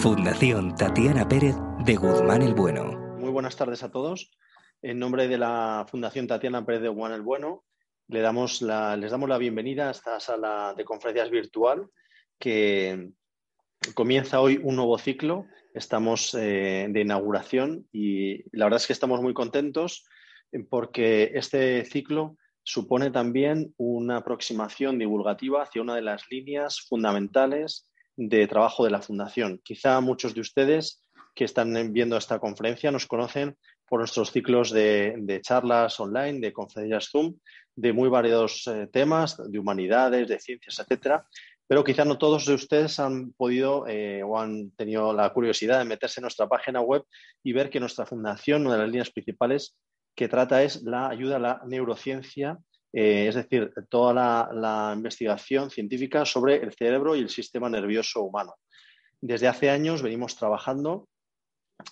Fundación Tatiana Pérez de Guzmán el Bueno. Muy buenas tardes a todos. En nombre de la Fundación Tatiana Pérez de Guzmán el Bueno, le damos la, les damos la bienvenida a esta sala de conferencias virtual que comienza hoy un nuevo ciclo. Estamos eh, de inauguración y la verdad es que estamos muy contentos porque este ciclo supone también una aproximación divulgativa hacia una de las líneas fundamentales de trabajo de la Fundación. Quizá muchos de ustedes que están viendo esta conferencia nos conocen por nuestros ciclos de, charlas online, de conferencias Zoom, de muy variados eh, temas, de humanidades, de ciencias, etcétera. Pero quizá no todos de ustedes han podido eh, o han tenido la curiosidad de meterse en nuestra página web y ver que nuestra fundación, una de las líneas principales que trata es la ayuda a la neurociencia eh, es decir, toda la, investigación científica sobre el cerebro y el sistema nervioso humano. Desde hace años venimos trabajando,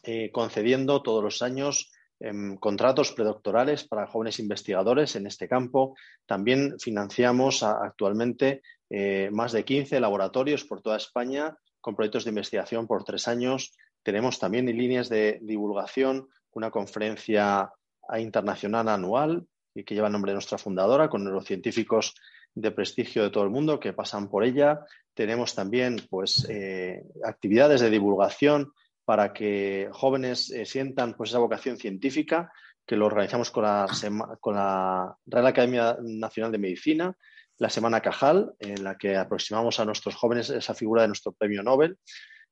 eh, concediendo todos los años em, contratos predoctorales para jóvenes investigadores en este campo. También financiamos actualmente eh, más de 15 laboratorios por toda España con proyectos de investigación por tres años. Tenemos también líneas de divulgación, una conferencia internacional anual que lleva el nombre de nuestra fundadora, con neurocientíficos de prestigio de todo el mundo que pasan por ella. Tenemos también pues, eh, actividades de divulgación para que jóvenes eh, sientan pues, esa vocación científica, que lo organizamos con la, con la Real Academia Nacional de Medicina, la Semana Cajal, en la que aproximamos a nuestros jóvenes esa figura de nuestro premio Nobel.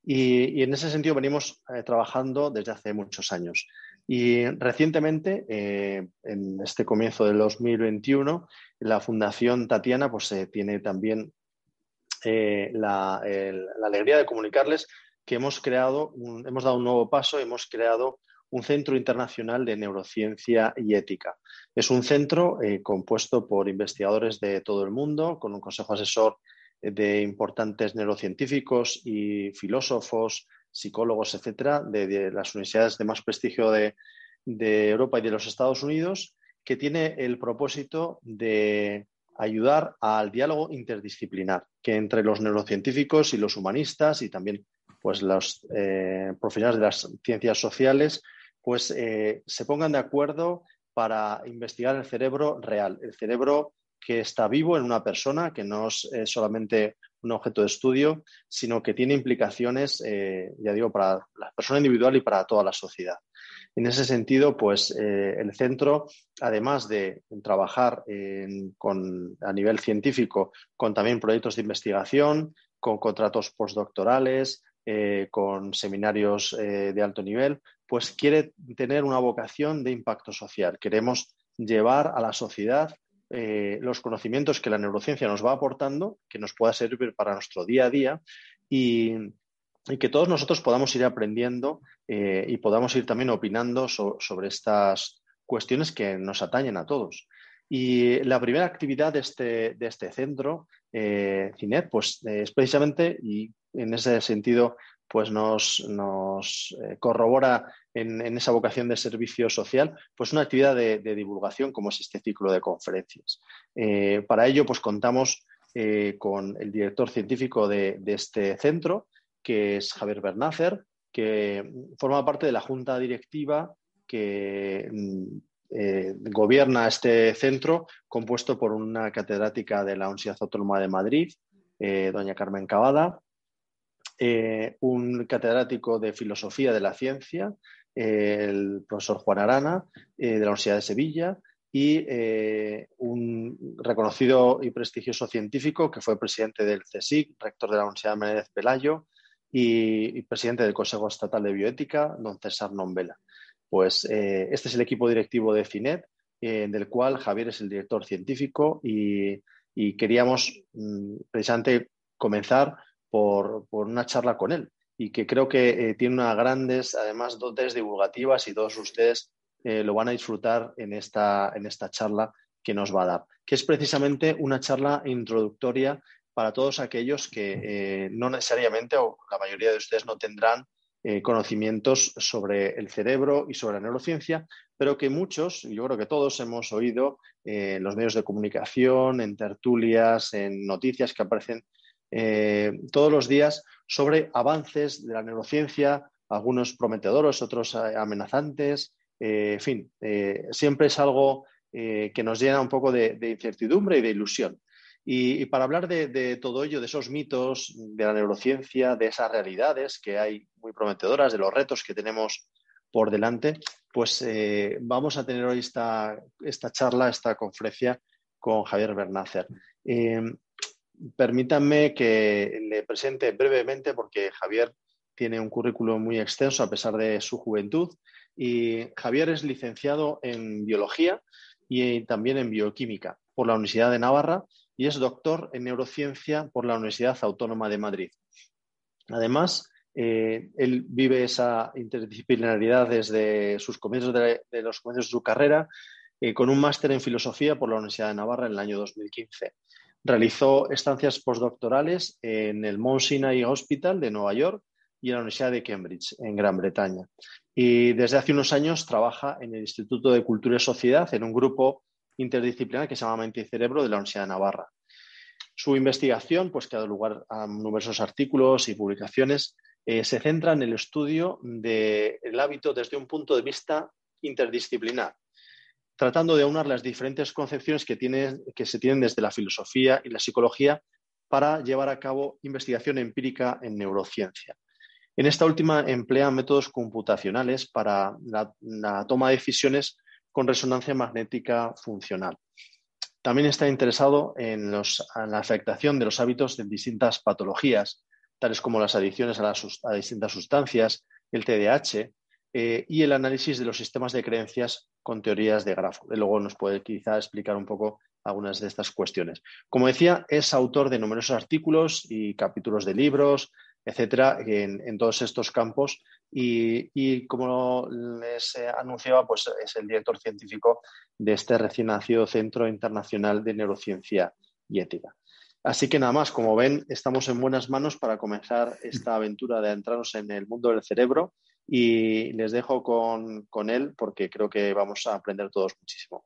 Y, en ese sentido venimos eh, trabajando desde hace muchos años. Y recientemente, eh, en este comienzo del 2021, la Fundación Tatiana pues, eh, tiene también eh, la, alegría de comunicarles que hemos creado, hemos dado un nuevo paso, hemos creado un centro internacional de neurociencia y ética. Es un centro compuesto por investigadores de todo el mundo, con un consejo asesor de importantes neurocientíficos y filósofos, psicólogos, etcétera, de, las universidades de más prestigio de, Europa y de los Estados Unidos, que tiene el propósito de ayudar al diálogo interdisciplinar, que entre los neurocientíficos y los humanistas y también pues, los eh, profesionales de las ciencias sociales pues, eh, se pongan de acuerdo para investigar el cerebro real, el cerebro que está vivo en una persona, que no es solamente un objeto de estudio, sino que tiene implicaciones, eh, ya digo, para la persona individual y para toda la sociedad. En ese sentido, pues eh, el centro, además de trabajar a nivel científico con también proyectos de investigación, con contratos postdoctorales, eh, con seminarios de alto nivel, pues quiere tener una vocación de impacto social. Queremos llevar a la sociedad eh, los conocimientos que la neurociencia nos va aportando, que nos pueda servir para nuestro día a día y, que todos nosotros podamos ir aprendiendo eh, y podamos ir también opinando sobre estas cuestiones que nos atañen a todos. Y la primera actividad de este, de este centro, eh, CINET, pues es precisamente, y en ese sentido, pues nos, eh, corrobora en, esa vocación de servicio social, pues una actividad de, divulgación como es este ciclo de conferencias. Eh, para ello, pues contamos eh, con el director científico de, este centro, que es Javier Bernácer, que forma parte de la junta directiva que mm, gobierna este centro, compuesto por una catedrática de la Universidad Autónoma de Madrid, doña Carmen Cavada, eh, un catedrático de Filosofía de la Ciencia, el profesor Juan Arana, eh, de la Universidad de Sevilla, y eh, un reconocido y prestigioso científico que fue presidente del CSIC, rector de la Universidad de Menéndez Pelayo y, presidente del Consejo Estatal de Bioética, don César Nombela. Pues este es el equipo directivo de CINET, del cual Javier es el director científico y, y queríamos mm, precisamente comenzar por, una charla con él y que creo que eh, tiene unas grandes, además, dotes divulgativas y todos ustedes eh, lo van a disfrutar en esta, en esta charla que nos va a dar, que es precisamente una charla introductoria para todos aquellos que eh, no necesariamente o la mayoría de ustedes no tendrán conocimientos sobre el cerebro y sobre la neurociencia, pero que muchos, yo creo que todos hemos oído en los medios de comunicación, en tertulias, en noticias que aparecen eh, todos los días, sobre avances de la neurociencia, algunos prometedores, otros eh, amenazantes. Eh, en fin, siempre es algo que nos llena un poco de, incertidumbre y de ilusión. Y, para hablar de, todo ello, de esos mitos, de la neurociencia, de esas realidades que hay muy prometedoras, de los retos que tenemos por delante, pues vamos a tener hoy esta, esta charla, esta conferencia con Javier Bernácer. Permítanme que le presente brevemente, porque Javier tiene un currículum muy extenso a pesar de su juventud. Y Javier es licenciado en biología y también en bioquímica por la Universidad de Navarra y es doctor en neurociencia por la Universidad Autónoma de Madrid. Además, eh, él vive esa interdisciplinaridad desde sus comienzos de, los comienzos de su carrera eh, con un máster en filosofía por la Universidad de Navarra en el año 2015. Realizó estancias postdoctorales en el Mount Sinai Hospital de Nueva York y en la Universidad de Cambridge, en Gran Bretaña. Y desde hace unos años trabaja en el Instituto de Cultura y Sociedad, en un grupo interdisciplinar que se llama Mente y Cerebro de la Universidad de Navarra. Su investigación, pues, que ha dado lugar a numerosos artículos y publicaciones, eh, se centra en el estudio del hábito desde un punto de vista interdisciplinar, tratando de aunar las diferentes concepciones que, que se tienen desde la filosofía y la psicología para llevar a cabo investigación empírica en neurociencia. En esta última emplea métodos computacionales para la, toma de decisiones con resonancia magnética funcional. También está interesado en, la afectación de los hábitos de distintas patologías, tales como las adicciones a, a distintas sustancias, el TDAH, eh, y el análisis de los sistemas de creencias con teorías de grafo. Luego nos puede quizá explicar un poco algunas de estas cuestiones. Como decía, es autor de numerosos artículos y capítulos de libros, etcétera, en, todos estos campos. Y, como les anunciaba, pues es el director científico de este recién nacido Centro Internacional de Neurociencia y Ética. Así que nada más, como ven, estamos en buenas manos para comenzar esta aventura de entrarnos en el mundo del cerebro y les dejo con, él porque creo que vamos a aprender todos muchísimo.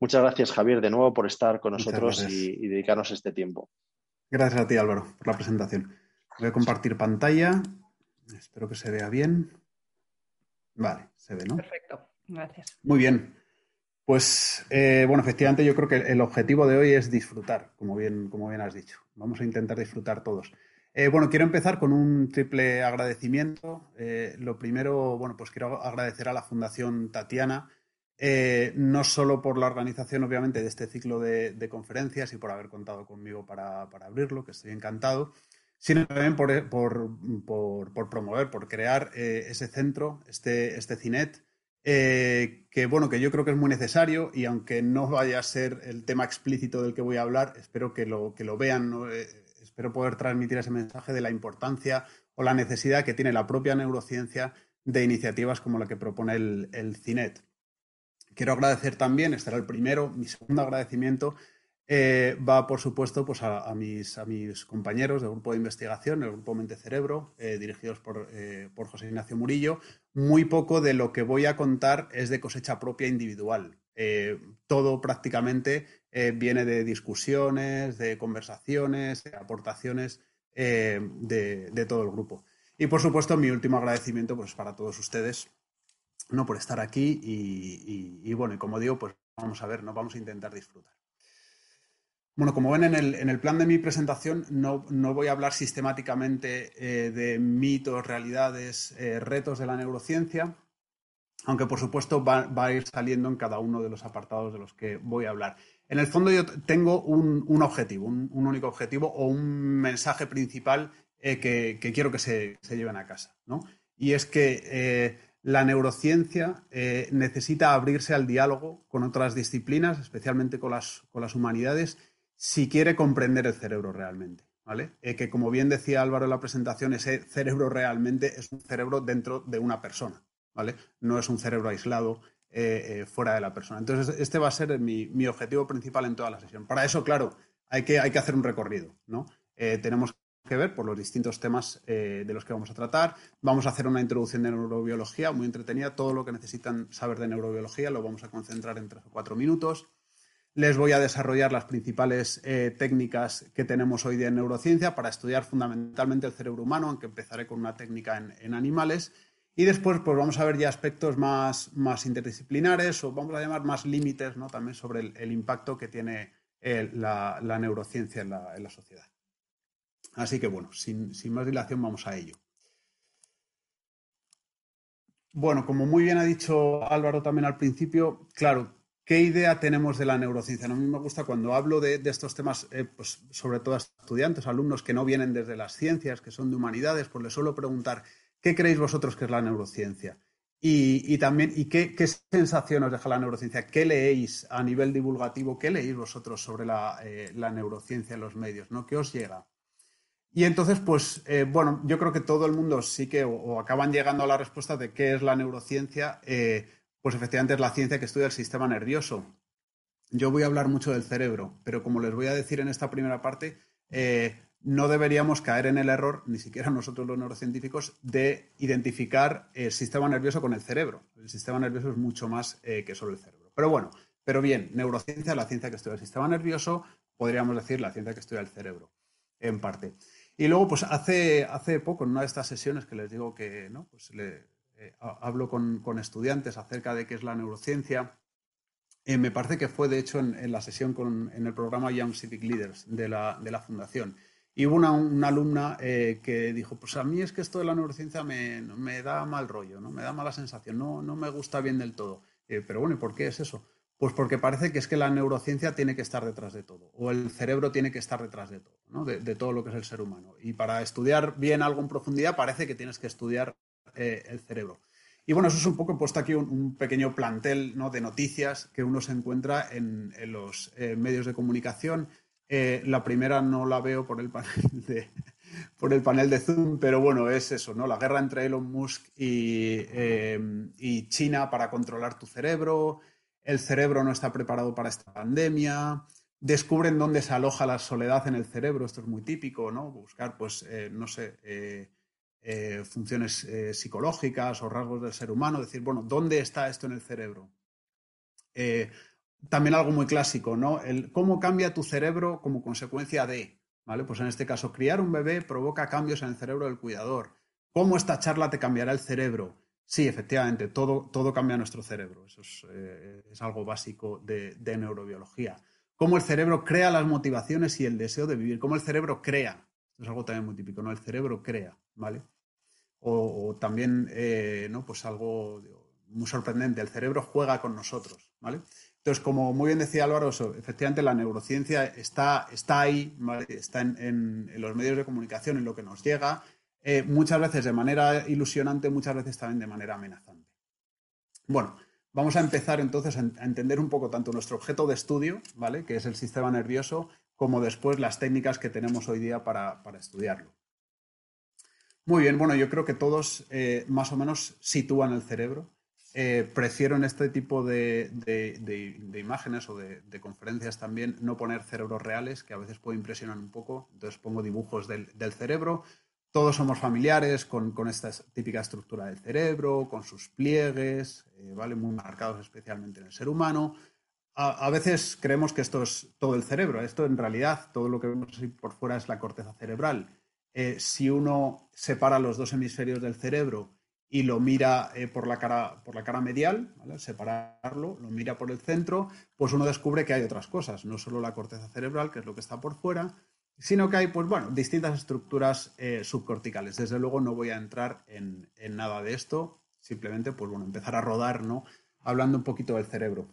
Muchas gracias, Javier, de nuevo por estar con nosotros y, dedicarnos este tiempo. Gracias a ti, Álvaro, por la presentación. Voy a compartir pantalla. Espero que se vea bien. Vale, se ve, ¿no? Perfecto, gracias. Muy bien. Pues, eh, bueno, efectivamente yo creo que el objetivo de hoy es disfrutar, como bien, como bien has dicho. Vamos a intentar disfrutar todos. Eh, bueno, quiero empezar con un triple agradecimiento. Eh, lo primero, bueno, pues quiero agradecer a la Fundación Tatiana, eh, no solo por la organización, obviamente, de este ciclo de, conferencias y por haber contado conmigo para, abrirlo, que estoy encantado, sino también por, promover, por crear ese centro, este, este CINET, que bueno, que yo creo que es muy necesario y aunque no vaya a ser el tema explícito del que voy a hablar, espero que lo, que lo vean. Espero poder transmitir ese mensaje de la importancia o la necesidad que tiene la propia neurociencia de iniciativas como la que propone el, CINET. Quiero agradecer también, este era el primero, mi segundo agradecimiento eh, va, por supuesto, pues a, mis, compañeros del grupo de investigación, el grupo Mente Cerebro, eh, dirigidos por, eh, por, José Ignacio Murillo. Muy poco de lo que voy a contar es de cosecha propia individual. Todo prácticamente eh, viene de discusiones, de conversaciones, de aportaciones eh, de, todo el grupo. Y por supuesto, mi último agradecimiento pues, para todos ustedes ¿no? por estar aquí y, bueno, y como digo, pues vamos a ver, nos vamos a intentar disfrutar. Bueno, como ven en el, plan de mi presentación, no, voy a hablar sistemáticamente eh, de mitos, realidades, retos de la neurociencia, aunque por supuesto va, a ir saliendo en cada uno de los apartados de los que voy a hablar. En el fondo yo tengo un, objetivo, un, único objetivo o un mensaje principal eh, que, quiero que se, lleven a casa. ¿no? Y es que eh, la neurociencia eh, necesita abrirse al diálogo con otras disciplinas, especialmente con las, con las humanidades, si quiere comprender el cerebro realmente. ¿vale? que como bien decía Álvaro en la presentación, ese cerebro realmente es un cerebro dentro de una persona. No es un cerebro aislado eh, eh, fuera de la persona. Entonces, este va a ser mi, objetivo principal en toda la sesión. Para eso, claro, hay que, hacer un recorrido, ¿no? Eh, tenemos que ver por los distintos temas de los que vamos a tratar. Vamos a hacer una introducción de neurobiología muy entretenida. Todo lo que necesitan saber de neurobiología lo vamos a concentrar en tres o cuatro minutos. Les voy a desarrollar las principales técnicas que tenemos hoy día en neurociencia para estudiar fundamentalmente el cerebro humano, aunque empezaré con una técnica en, animales. Y después, pues vamos a ver ya aspectos más, más interdisciplinares o vamos a llamar más límites, ¿no? También sobre el, impacto que tiene eh, la, neurociencia en la, sociedad. Así que bueno, sin, sin más dilación, vamos a ello. Bueno, como muy bien ha dicho Álvaro también al principio, claro, ¿Qué idea tenemos de la neurociencia? a mí me gusta cuando hablo de, estos temas, eh, pues, sobre todo a estudiantes, alumnos que no vienen desde las ciencias, que son de humanidades, pues les suelo preguntar, ¿qué creéis vosotros que es la neurociencia? Y, también, ¿y qué, sensación os deja la neurociencia? ¿Qué leéis a nivel divulgativo? ¿Qué leéis vosotros sobre la, eh, neurociencia en los medios? ¿no? ¿Qué os llega? Y entonces, pues, eh, bueno, yo creo que todo el mundo sí que o, acaban llegando a la respuesta de qué es la neurociencia pues efectivamente es la ciencia que estudia el sistema nervioso. Yo voy a hablar mucho del cerebro, pero como les voy a decir en esta primera parte, eh, no deberíamos caer en el error, ni siquiera nosotros los neurocientíficos, de identificar el sistema nervioso con el cerebro. El sistema nervioso es mucho más eh, que solo el cerebro. Pero bueno, pero bien, neurociencia, la ciencia que estudia el sistema nervioso, podríamos decir la ciencia que estudia el cerebro, en parte. Y luego, pues hace, hace poco, en una de estas sesiones que les digo que, ¿no? Pues le, eh, hablo con, estudiantes acerca de qué es la neurociencia. Eh, me parece que fue, de hecho, en, la sesión en el programa Young Civic Leaders de la, Fundación. Y hubo una, alumna eh, que dijo, pues a mí es que esto de la neurociencia me, da mal rollo, ¿no? me da mala sensación, no, no me gusta bien del todo. pero bueno, ¿y por qué es eso? Pues porque parece que es que la neurociencia tiene que estar detrás de todo, o el cerebro tiene que estar detrás de todo, ¿no? de, todo lo que es el ser humano. Y para estudiar bien algo en profundidad parece que tienes que estudiar eh, el cerebro. Y bueno, eso es un poco, puesto aquí un, pequeño plantel ¿no? de noticias que uno se encuentra en, los eh, medios de comunicación. Eh, la primera no la veo por el panel de, por el panel de Zoom, pero bueno, es eso, ¿no? La guerra entre Elon Musk y, y, China para controlar tu cerebro, el cerebro no está preparado para esta pandemia, descubren dónde se aloja la soledad en el cerebro, esto es muy típico, ¿no? Buscar, pues, no sé, eh, funciones eh, psicológicas o rasgos del ser humano, decir, bueno, ¿dónde está esto en el cerebro? Eh, también algo muy clásico, ¿no? El cómo cambia tu cerebro como consecuencia de, ¿vale? Pues en este caso, criar un bebé provoca cambios en el cerebro del cuidador. ¿Cómo esta charla te cambiará el cerebro? Sí, efectivamente, todo, todo cambia nuestro cerebro. Eso es, algo básico de, de, neurobiología. Cómo el cerebro crea las motivaciones y el deseo de vivir. Cómo el cerebro crea es algo también muy típico, ¿no? El cerebro crea, ¿vale? O, también, eh, ¿no? Pues algo muy sorprendente, el cerebro juega con nosotros, ¿vale? Entonces, como muy bien decía Álvaro, efectivamente la neurociencia está, está ahí, está en, los medios de comunicación, en lo que nos llega, eh, muchas veces de manera ilusionante, muchas veces también de manera amenazante. Bueno, vamos a empezar entonces a entender un poco tanto nuestro objeto de estudio, ¿vale? Que es el sistema nervioso, como después las técnicas que tenemos hoy día para, estudiarlo. Muy bien, bueno, yo creo que todos eh, más o menos sitúan el cerebro. Eh, en este tipo de, imágenes o de, conferencias también no poner cerebros reales, que a veces puede impresionar un poco. Entonces pongo dibujos del, cerebro. Todos somos familiares con, esta típica estructura del cerebro, con sus pliegues, eh, ¿vale? muy marcados especialmente en el ser humano a, veces creemos que esto es todo el cerebro. Esto en realidad, todo lo que vemos por fuera es la corteza cerebral. Eh, si uno separa los dos hemisferios del cerebro y lo mira eh, por, la cara, por la cara medial, separarlo, lo mira por el centro, pues uno descubre que hay otras cosas, no solo la corteza cerebral, que es lo que está por fuera, sino que hay, pues bueno, distintas estructuras eh, subcorticales. Desde luego no voy a entrar en, en, nada de esto, simplemente, pues bueno, empezar a rodar, ¿no? Hablando un poquito del cerebro.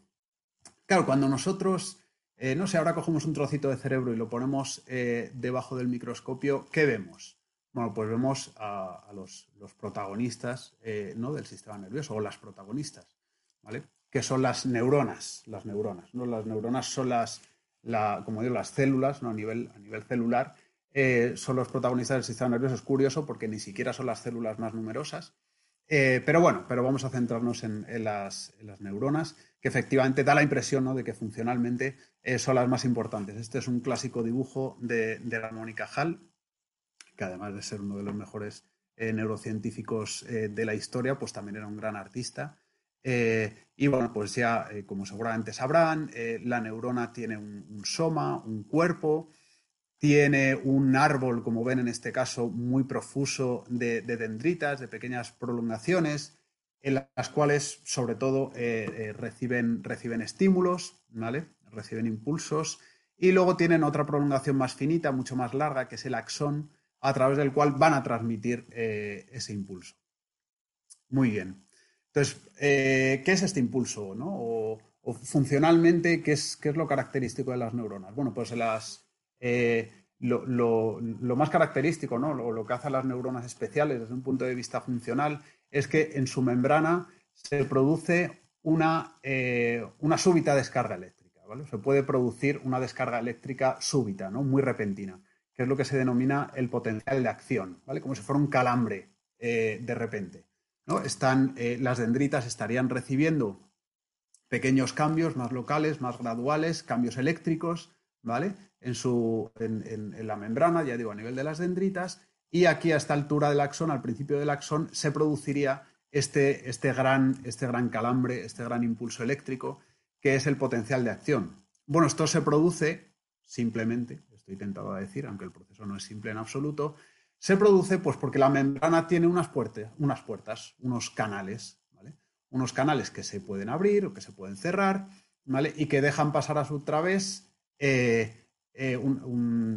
Claro, cuando nosotros, eh, no sé, ahora cogemos un trocito de cerebro y lo ponemos debajo del microscopio, ¿qué vemos? Bueno, pues vemos a, los, protagonistas eh, ¿no? del sistema nervioso o las protagonistas, ¿vale? Que son las neuronas, las neuronas, ¿no? Las neuronas son las, como digo, las células, ¿no? A nivel, a nivel celular, son los protagonistas del sistema nervioso. Es curioso porque ni siquiera son las células más numerosas. pero bueno, pero vamos a centrarnos en, las, neuronas que efectivamente da la impresión de que funcionalmente eh, son las más importantes. Este es un clásico dibujo de, la Mónica Hall, que además de ser uno de los mejores eh, neurocientíficos eh, de la historia, pues también era un gran artista. y bueno, pues ya, como seguramente sabrán, la neurona tiene un, soma, un cuerpo, tiene un árbol, como ven en este caso, muy profuso de, dendritas, de pequeñas prolongaciones, en las cuales, sobre todo, reciben, reciben estímulos, ¿vale? Reciben impulsos y luego tienen otra prolongación más finita, mucho más larga, que es el axón, a través del cual van a transmitir eh, ese impulso. Muy bien. Entonces, eh, ¿qué es este impulso? O, funcionalmente, ¿qué es, ¿qué es, lo característico de las neuronas? Bueno, pues las, eh, lo, más característico, ¿no? Lo, que hacen las neuronas especiales desde un punto de vista funcional es que en su membrana se produce una, una súbita descarga eléctrica. Se puede producir una descarga eléctrica súbita, ¿no? Muy repentina, que es lo que se denomina el potencial de acción, ¿vale? Como si fuera un calambre eh, de repente. ¿no? Están, eh, las dendritas estarían recibiendo pequeños cambios más locales, más graduales, cambios eléctricos, ¿vale? En, su, en, la membrana, ya digo, a nivel de las dendritas, y aquí a esta altura del axón, al principio del axón, se produciría este, este, gran, este gran calambre, este gran impulso eléctrico ¿Qué es el potencial de acción? Bueno, esto se produce simplemente, estoy tentado a decir, aunque el proceso no es simple en absoluto, se produce pues porque la membrana tiene unas, puertas, unas puertas, unos canales, ¿vale? Unos canales que se pueden abrir o que se pueden cerrar, ¿vale? Y que dejan pasar a su través eh, eh,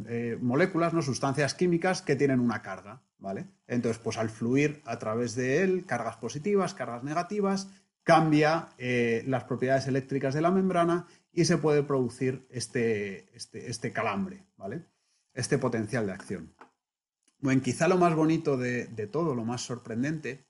eh, moléculas, ¿no? sustancias químicas que tienen una carga, ¿vale? Entonces, pues al fluir a través de él, cargas positivas, cargas negativas, cambia eh, las propiedades eléctricas de la membrana y se puede producir este, este, este, calambre, ¿vale? Este potencial de acción. Bueno, quizá lo más bonito de, todo, lo más sorprendente,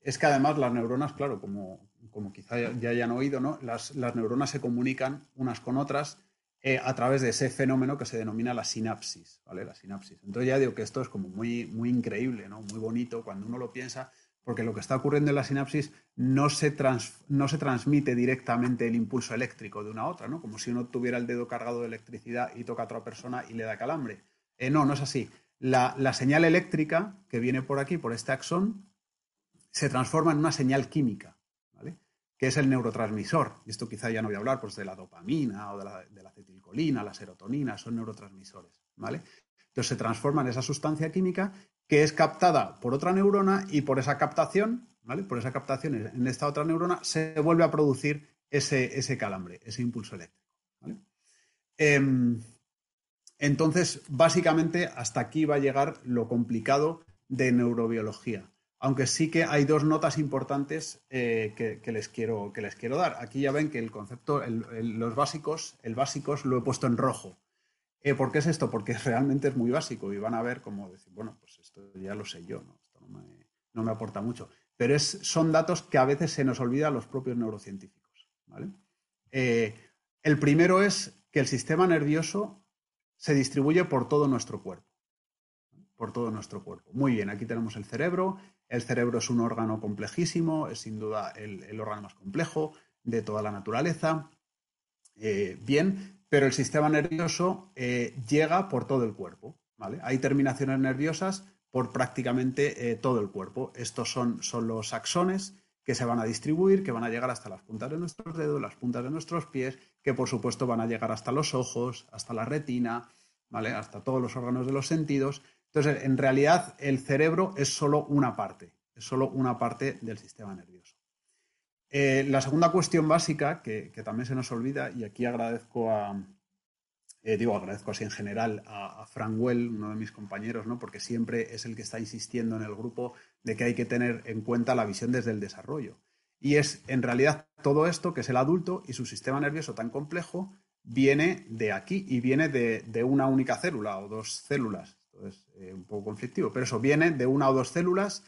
es que además las neuronas, claro, como, como quizá ya hayan oído, ¿no? Las, neuronas se comunican unas con otras eh, a través de ese fenómeno que se denomina la sinapsis, ¿vale? La sinapsis. Entonces ya digo que esto es como muy, muy increíble, ¿no? Muy bonito cuando uno lo piensa, porque lo que está ocurriendo en la sinapsis no se, no se transmite directamente el impulso eléctrico de una a otra, ¿no? Como si uno tuviera el dedo cargado de electricidad y toca a otra persona y le da calambre. Eh, no, no es así. La, señal eléctrica que viene por aquí, por este axón, se transforma en una señal química. Que es el neurotransmisor. Y esto quizá ya no voy a hablar pues, de la dopamina o de la, de la acetilcolina, la serotonina, son neurotransmisores, ¿vale? Entonces se transforma en esa sustancia química que es captada por otra neurona y por esa captación, ¿vale? Por esa captación en esta otra neurona se vuelve a producir ese, ese calambre, ese impulso eléctrico. Em, entonces, básicamente, hasta aquí va a llegar lo complicado de neurobiología. Aunque sí que hay dos notas importantes eh, que, les quiero, que les quiero dar. Aquí ya ven que el concepto, los básicos, el básicos lo he puesto en rojo. Eh, ¿Por qué es esto? Porque realmente es muy básico y van a ver cómo decir, bueno, pues esto ya lo sé yo, ¿no? Esto no me, aporta mucho. Pero es, son datos que a veces se nos olvida a los propios neurocientíficos. Eh, el primero es que el sistema nervioso se distribuye por todo nuestro cuerpo. Por todo nuestro cuerpo. Muy bien, aquí tenemos el cerebro. El cerebro es un órgano complejísimo, es sin duda el, órgano más complejo de toda la naturaleza. Eh, bien, pero el sistema nervioso eh, llega por todo el cuerpo. Hay terminaciones nerviosas por prácticamente eh, todo el cuerpo. Estos son, son los axones que se van a distribuir, que van a llegar hasta las puntas de nuestros dedos, las puntas de nuestros pies, que por supuesto van a llegar hasta los ojos, hasta la retina, ¿vale? hasta todos los órganos de los sentidos. Entonces, en realidad, el cerebro es solo una parte, es solo una parte del sistema nervioso. Eh, la segunda cuestión básica, que, también se nos olvida, y aquí agradezco a, eh, digo, agradezco así en general a, Frank Well, uno de mis compañeros, ¿no? porque siempre es el que está insistiendo en el grupo de que hay que tener en cuenta la visión desde el desarrollo. Y es, en realidad, todo esto, que es el adulto y su sistema nervioso tan complejo, viene de aquí y viene de, una única célula o dos células. Esto es eh, un poco conflictivo, pero eso viene de una o dos células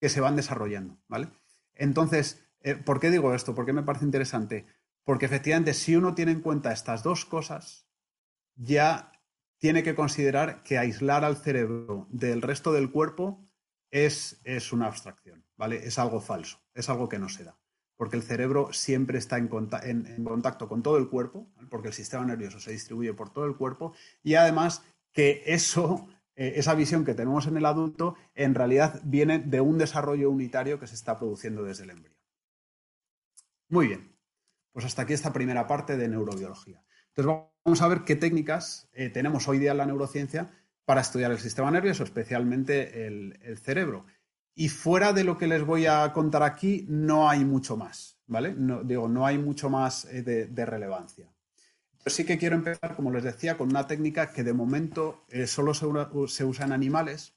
que se van desarrollando, ¿vale? Entonces, eh, ¿Por qué digo esto? ¿Por qué me parece interesante? Porque efectivamente, si uno tiene en cuenta estas dos cosas, ya tiene que considerar que aislar al cerebro del resto del cuerpo es, es una abstracción, ¿vale? Es algo falso, es algo que no se da. Porque el cerebro siempre está en, contacto con todo el cuerpo, porque el sistema nervioso se distribuye por todo el cuerpo, y además que eso eh, esa visión que tenemos en el adulto en realidad viene de un desarrollo unitario que se está produciendo desde el embrión. Muy bien. Pues hasta aquí esta primera parte de neurobiología. Entonces vamos a ver qué técnicas eh, tenemos hoy día en la neurociencia para estudiar el sistema nervioso, especialmente el, cerebro. Y fuera de lo que les voy a contar aquí, no hay mucho más, ¿vale? No, digo, no hay mucho más eh, de, relevancia. Pero sí que quiero empezar, como les decía, con una técnica que de momento eh, solo se, usa en animales.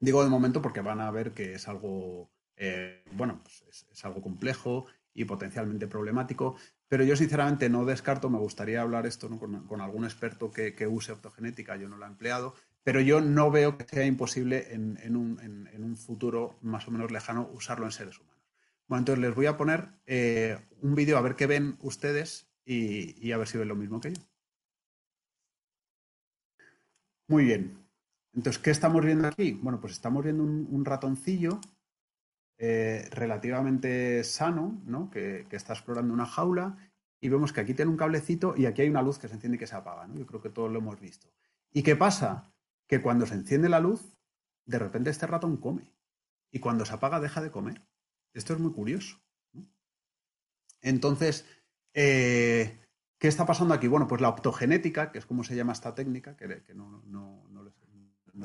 Digo de momento porque van a ver que es algo, bueno, pues es algo complejo y potencialmente problemático. Pero yo sinceramente no descarto, me gustaría hablar esto con, algún experto que, use optogenética, yo no lo he empleado, pero yo no veo que sea imposible en, un, futuro más o menos lejano usarlo en seres humanos. Bueno, entonces les voy a poner eh, un vídeo a ver qué ven ustedes y, a ver si ven lo mismo que yo. Muy bien. Entonces, ¿qué estamos viendo aquí? Bueno, pues estamos viendo un ratoncillo eh, relativamente sano, ¿no? que, está explorando una jaula y vemos que aquí tiene un cablecito y aquí hay una luz que se enciende y que se apaga. ¿no? Yo creo que todos lo hemos visto. ¿Y qué pasa? Que cuando se enciende la luz, de repente este ratón come y cuando se apaga deja de comer. Esto es muy curioso. Entonces, eh, ¿qué está pasando aquí? Bueno, pues la optogenética, que es como se llama esta técnica, que, no,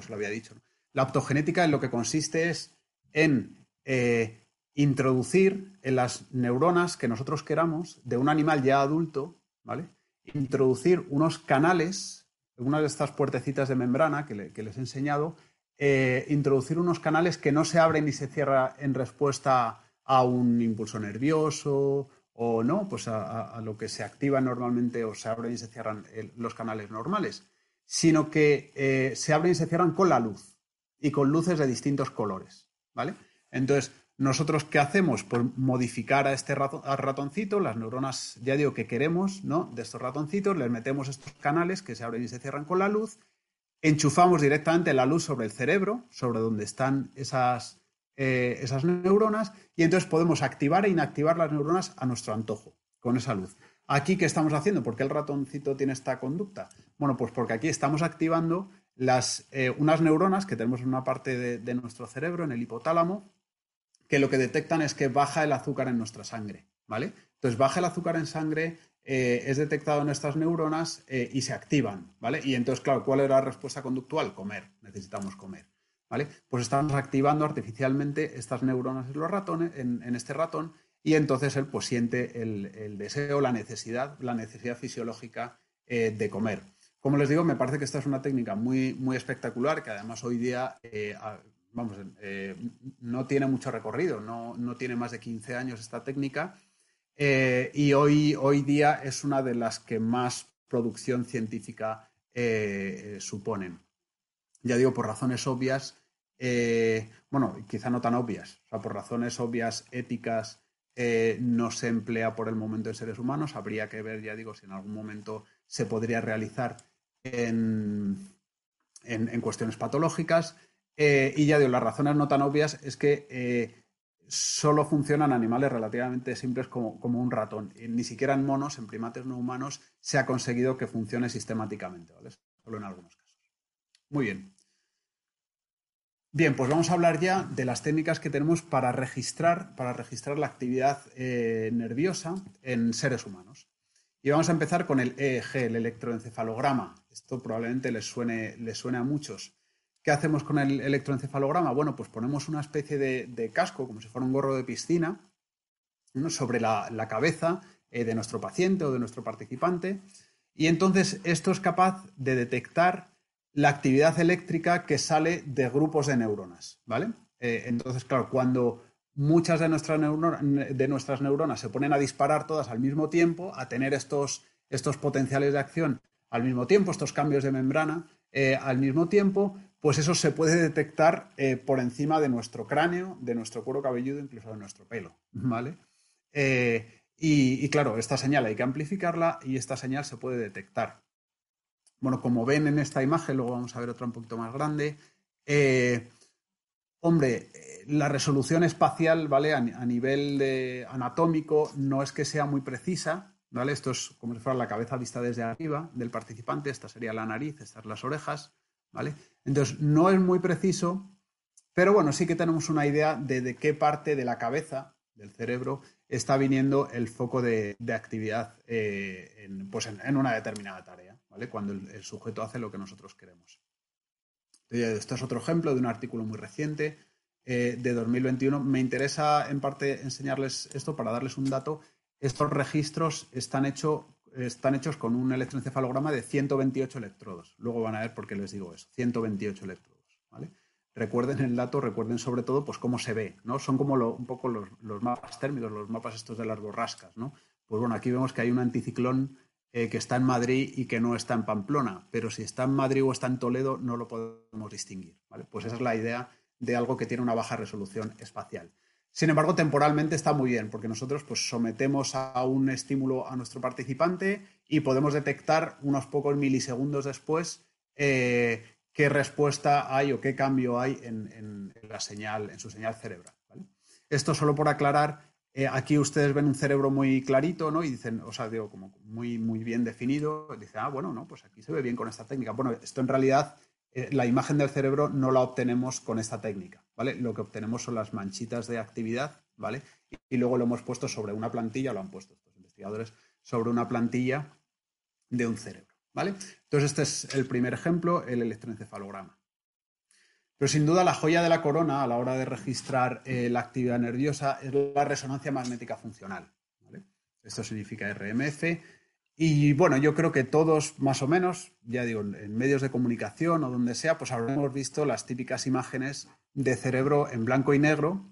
se lo había dicho. La optogenética en lo que consiste es en eh, introducir en las neuronas que nosotros queramos de un animal ya adulto, ¿vale? Introducir unos canales, una de estas puertecitas de membrana que, les he enseñado, eh, introducir unos canales que no se abren y se cierran en respuesta a un impulso nervioso o no, pues a, lo que se activa normalmente o se abren y se cierran los canales normales, sino que eh, se abren y se cierran con la luz y con luces de distintos colores, ¿vale? Entonces, ¿nosotros qué hacemos? Pues modificar a este ratoncito, las neuronas, ya digo, que queremos, ¿no? De estos ratoncitos, les metemos estos canales que se abren y se cierran con la luz, enchufamos directamente la luz sobre el cerebro, sobre donde están esas, eh, esas neuronas, y entonces podemos activar e inactivar las neuronas a nuestro antojo, con esa luz. Aquí, ¿qué estamos haciendo? ¿Por qué el ratoncito tiene esta conducta? Bueno, pues porque aquí estamos activando las, eh, unas neuronas que tenemos en una parte de, nuestro cerebro, en el hipotálamo, que lo que detectan es que baja el azúcar en nuestra sangre, ¿vale? Entonces baja el azúcar en sangre, eh, es detectado en nuestras neuronas eh, y se activan, ¿vale? Y entonces, claro, ¿cuál era la respuesta conductual? Comer, necesitamos comer, ¿vale? Pues estamos activando artificialmente estas neuronas en los ratones, en, este ratón, y entonces él pues siente el, deseo, la necesidad, la necesidad fisiológica eh, de comer. Como les digo, me parece que esta es una técnica muy, muy espectacular, que además hoy día vamos, eh, no tiene mucho recorrido, no, tiene más de 15 años esta técnica eh, y hoy, hoy día es una de las que más producción científica eh, suponen. Ya digo, por razones obvias, bueno, quizá no tan obvias, o sea, por razones obvias éticas no se emplea por el momento en seres humanos, habría que ver, ya digo, si en algún momento se podría realizar en, en cuestiones patológicas. Eh, y ya digo, las razones no tan obvias es que eh, solo funcionan animales relativamente simples como, un ratón. ni siquiera en monos, en primates no humanos, se ha conseguido que funcione sistemáticamente, ¿vale? Solo en algunos casos. Muy bien. Bien, pues vamos a hablar ya de las técnicas que tenemos para registrar, para registrar la actividad eh, nerviosa en seres humanos. Y vamos a empezar con el EEG, el electroencefalograma. Esto probablemente les suene, les suene a muchos. ¿Qué hacemos con el electroencefalograma? Bueno, pues ponemos una especie de, casco, como si fuera un gorro de piscina, sobre la, cabeza eh, de nuestro paciente o de nuestro participante. Y entonces esto es capaz de detectar la actividad eléctrica que sale de grupos de neuronas, ¿vale? Eh, entonces, claro, cuando muchas de nuestras, neuronas, se ponen a disparar todas al mismo tiempo, a tener estos, estos potenciales de acción al mismo tiempo, estos cambios de membrana eh, al mismo tiempo, pues eso se puede detectar eh, por encima de nuestro cráneo, de nuestro cuero cabelludo, incluso de nuestro pelo, ¿vale? Eh, y, claro, esta señal hay que amplificarla y esta señal se puede detectar. Bueno, como ven en esta imagen, luego vamos a ver otra un poquito más grande. Eh, hombre, la resolución espacial, ¿vale? A, nivel de anatómico no es que sea muy precisa, ¿vale? Esto es como si fuera la cabeza vista desde arriba del participante, esta sería la nariz, estas las orejas, ¿vale? Entonces, no es muy preciso, pero bueno, sí que tenemos una idea de, qué parte de la cabeza, del cerebro, está viniendo el foco de, actividad eh, en, pues en, una determinada tarea, ¿vale? Cuando el, sujeto hace lo que nosotros queremos. Esto es otro ejemplo de un artículo muy reciente eh, de 2021. Me interesa en parte enseñarles esto para darles un dato. Estos registros están, están hechos con un electroencefalograma de 128 electrodos. Luego van a ver por qué les digo eso. 128 electrodos, ¿vale? recuerden el dato, recuerden sobre todo pues cómo se ve, ¿no? Son como un poco los, mapas térmicos, los mapas estos de las borrascas, ¿no? Pues bueno, aquí vemos que hay un anticiclón eh, que está en Madrid y que no está en Pamplona, pero si está en Madrid o está en Toledo no lo podemos distinguir, ¿vale? Pues esa es la idea de algo que tiene una baja resolución espacial. Sin embargo, temporalmente está muy bien, porque nosotros pues, sometemos a un estímulo a nuestro participante y podemos detectar unos pocos milisegundos después eh, qué respuesta hay o qué cambio hay en, la señal, en su señal cerebral. Esto solo por aclarar, eh, aquí ustedes ven un cerebro muy clarito, ¿no? Y dicen, o sea, digo, como muy, muy bien definido. Dicen, ah, bueno, no, pues aquí se ve bien con esta técnica. Bueno, esto en realidad, la imagen del cerebro no la obtenemos con esta técnica, ¿vale? Lo que obtenemos son las manchitas de actividad, ¿vale? y luego lo hemos puesto sobre una plantilla, lo han puesto estos investigadores, sobre una plantilla de un cerebro. ¿vale? Entonces, este es el primer ejemplo, el electroencefalograma. Pero sin duda la joya de la corona a la hora de registrar eh, la actividad nerviosa es la resonancia magnética funcional. Esto significa RMF. Y bueno, yo creo que todos, más o menos, ya digo, en medios de comunicación o donde sea, pues habremos visto las típicas imágenes de cerebro en blanco y negro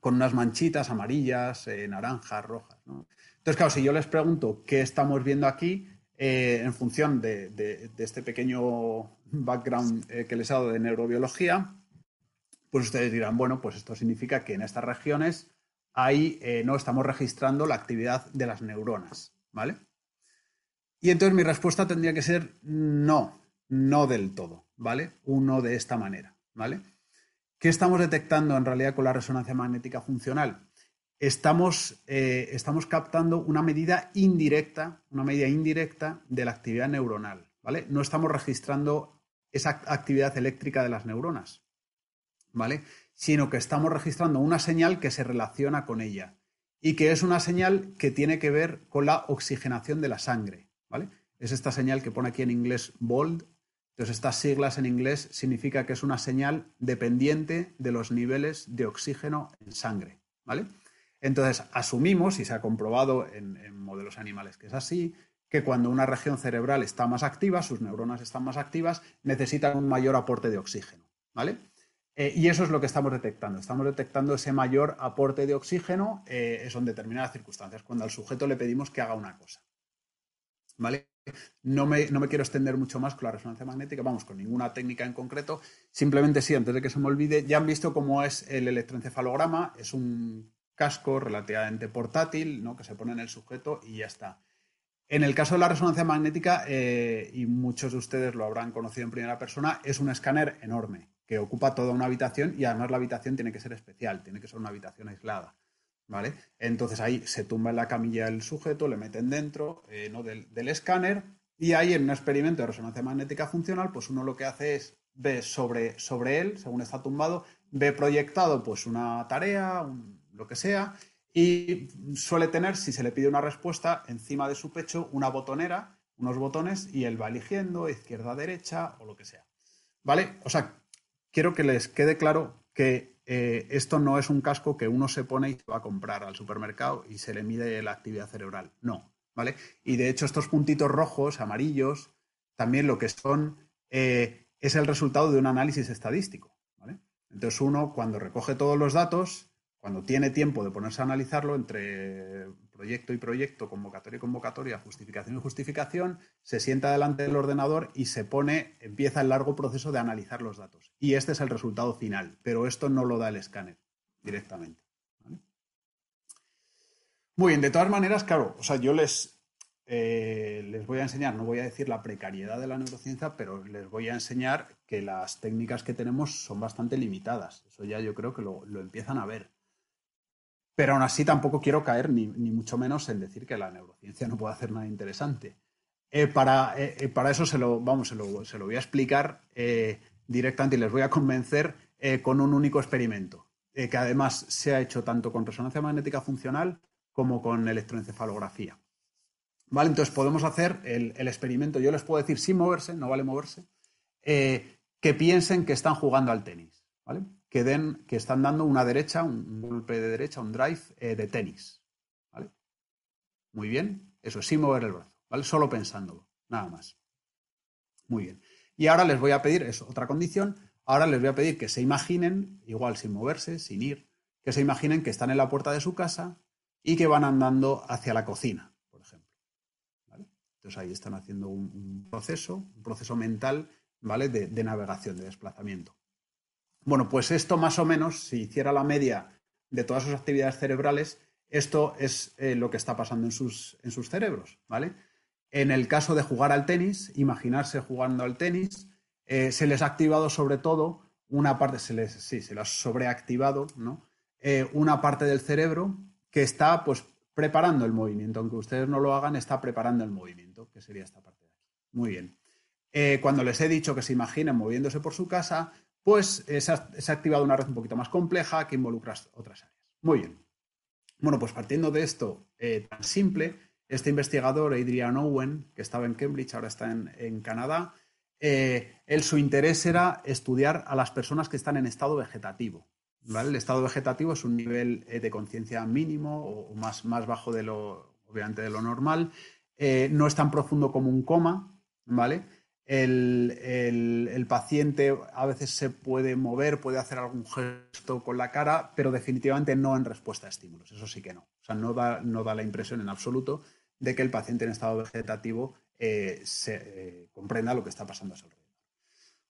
con unas manchitas amarillas, eh, naranjas, rojas. Entonces, claro, si yo les pregunto qué estamos viendo aquí, eh, en función de, este pequeño background eh, que les he dado de neurobiología, pues ustedes dirán, bueno, pues esto significa que en estas regiones ahí no estamos registrando la actividad de las neuronas, ¿vale? Y entonces mi respuesta tendría que ser no, no del todo, ¿vale? Uno de esta manera, ¿vale? ¿Qué estamos detectando en realidad con la resonancia magnética funcional? estamos, eh, estamos captando una medida indirecta, una medida indirecta de la actividad neuronal, ¿vale? No estamos registrando esa actividad eléctrica de las neuronas, ¿vale? Sino que estamos registrando una señal que se relaciona con ella y que es una señal que tiene que ver con la oxigenación de la sangre, ¿vale? Es esta señal que pone aquí en inglés bold. Entonces, estas siglas en inglés significa que es una señal dependiente de los niveles de oxígeno en sangre, ¿vale? Entonces, asumimos, y se ha comprobado en, modelos animales que es así, que cuando una región cerebral está más activa, sus neuronas están más activas, necesitan un mayor aporte de oxígeno. ¿Vale? Eh, y eso es lo que estamos detectando. Estamos detectando ese mayor aporte de oxígeno eh, eso en determinadas circunstancias, cuando al sujeto le pedimos que haga una cosa. ¿Vale? No me, no me, quiero extender mucho más con la resonancia magnética, vamos, con ninguna técnica en concreto. Simplemente sí, antes de que se me olvide, ya han visto cómo es el electroencefalograma. Es un casco relativamente portátil, ¿no? que se pone en el sujeto y ya está. En el caso de la resonancia magnética, eh, y muchos de ustedes lo habrán conocido en primera persona, es un escáner enorme que ocupa toda una habitación y además la habitación tiene que ser especial, tiene que ser una habitación aislada. ¿Vale? Entonces ahí se tumba en la camilla el sujeto, le meten dentro eh, ¿no? del, escáner y ahí en un experimento de resonancia magnética funcional, pues uno lo que hace es ve sobre, sobre él, según está tumbado, ve proyectado pues una tarea, un, lo que sea, y suele tener, si se le pide una respuesta, encima de su pecho una botonera, unos botones, y él va eligiendo izquierda, derecha o lo que sea. ¿Vale? O sea, quiero que les quede claro que eh, esto no es un casco que uno se pone y se va a comprar al supermercado y se le mide la actividad cerebral. No, ¿vale? Y de hecho estos puntitos rojos, amarillos, también lo que son eh, es el resultado de un análisis estadístico. ¿vale? Entonces uno cuando recoge todos los datos cuando tiene tiempo de ponerse a analizarlo entre proyecto y proyecto, convocatoria y convocatoria, justificación y justificación, se sienta delante del ordenador y se pone, empieza el largo proceso de analizar los datos. Y este es el resultado final, pero esto no lo da el escáner directamente. Muy bien, de todas maneras, claro, o sea, yo les, eh, les voy a enseñar, no voy a decir la precariedad de la neurociencia, pero les voy a enseñar que las técnicas que tenemos son bastante limitadas. Eso ya yo creo que lo empiezan a ver. Pero aún así tampoco quiero caer, ni, mucho menos, en decir que la neurociencia no puede hacer nada interesante. Eh, para, eh, eh, para, eso se lo, vamos, se lo, se lo voy a explicar directamente y les voy a convencer con un único experimento, que además se ha hecho tanto con resonancia magnética funcional como con electroencefalografía. ¿Vale? Entonces podemos hacer el, experimento, yo les puedo decir sin moverse, no vale moverse, que piensen que están jugando al tenis, ¿vale? Que, den, que están dando una derecha, un, golpe de derecha, un drive eh, de tenis, ¿vale? Muy bien, eso, sin mover el brazo, ¿vale? Solo pensándolo, nada más. Muy bien. Y ahora les voy a pedir, es otra condición, ahora les voy a pedir que se imaginen, igual sin moverse, sin ir, que se imaginen que están en la puerta de su casa y que van andando hacia la cocina, por ejemplo. Entonces ahí están haciendo un, proceso, un proceso mental, ¿vale? De, navegación, de desplazamiento. Bueno, pues esto más o menos, si hiciera la media de todas sus actividades cerebrales, esto es eh, lo que está pasando en sus, en sus cerebros, ¿vale? En el caso de jugar al tenis, imaginarse jugando al tenis, eh, se les ha activado sobre todo una parte, se les, sí, se les ha sobreactivado, ¿no? Eh, una parte del cerebro que está pues preparando el movimiento. Aunque ustedes no lo hagan, está preparando el movimiento, que sería esta parte de aquí. Muy bien. Cuando les he dicho que se imaginen moviéndose por su casa, pues se ha, activado una red un poquito más compleja que involucra otras áreas. Muy bien. Bueno, pues partiendo de esto tan simple, este investigador, Adrian Owen, que estaba en Cambridge, ahora está en, Canadá, eh, él, su interés era estudiar a las personas que están en estado vegetativo. El estado vegetativo es un nivel eh, de conciencia mínimo o, más, más, bajo de lo, obviamente, de lo normal. Eh, no es tan profundo como un coma, ¿vale? El, paciente a veces se puede mover, puede hacer algún gesto con la cara, pero definitivamente no en respuesta a estímulos. Eso sí que no. O sea, no da, no da la impresión en absoluto de que el paciente en estado vegetativo eh, se, eh, comprenda lo que está pasando a su alrededor.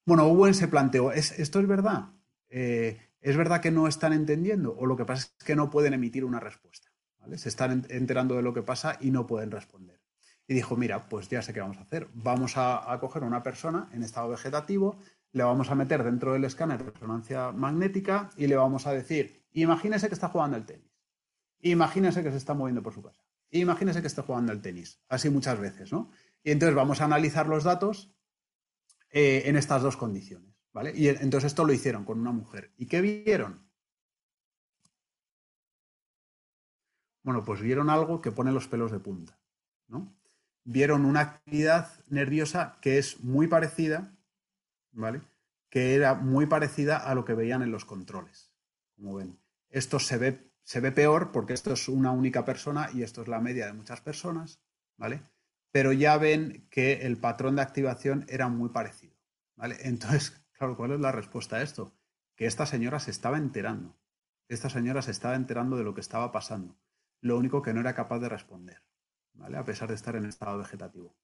Bueno, Owen se planteó, ¿esto es verdad? Eh, ¿Es verdad que no están entendiendo? ¿O lo que pasa es que no pueden emitir una respuesta? Se están enterando de lo que pasa y no pueden responder. Y dijo, mira, pues ya sé qué vamos a hacer. Vamos a, coger a una persona en estado vegetativo, le vamos a meter dentro del escáner de resonancia magnética y le vamos a decir, imagínese que está jugando el tenis. Imagínese que se está moviendo por su casa. Imagínese que está jugando al tenis, así muchas veces, ¿no? Y entonces vamos a analizar los datos eh, en estas dos condiciones, ¿vale? Y entonces esto lo hicieron con una mujer. ¿Y qué vieron? Bueno, pues vieron algo que pone los pelos de punta, ¿no? Vieron una actividad nerviosa que es muy parecida, ¿vale? Que era muy parecida a lo que veían en los controles, como ven. Esto se ve se ve peor porque esto es una única persona y esto es la media de muchas personas, ¿vale? Pero ya ven que el patrón de activación era muy parecido, ¿vale? Entonces, claro, ¿cuál es la respuesta a esto? Que esta señora se estaba enterando. Esta señora se estaba enterando de lo que estaba pasando. Lo único que no era capaz de responder, ¿vale? A pesar de estar en estado vegetativo.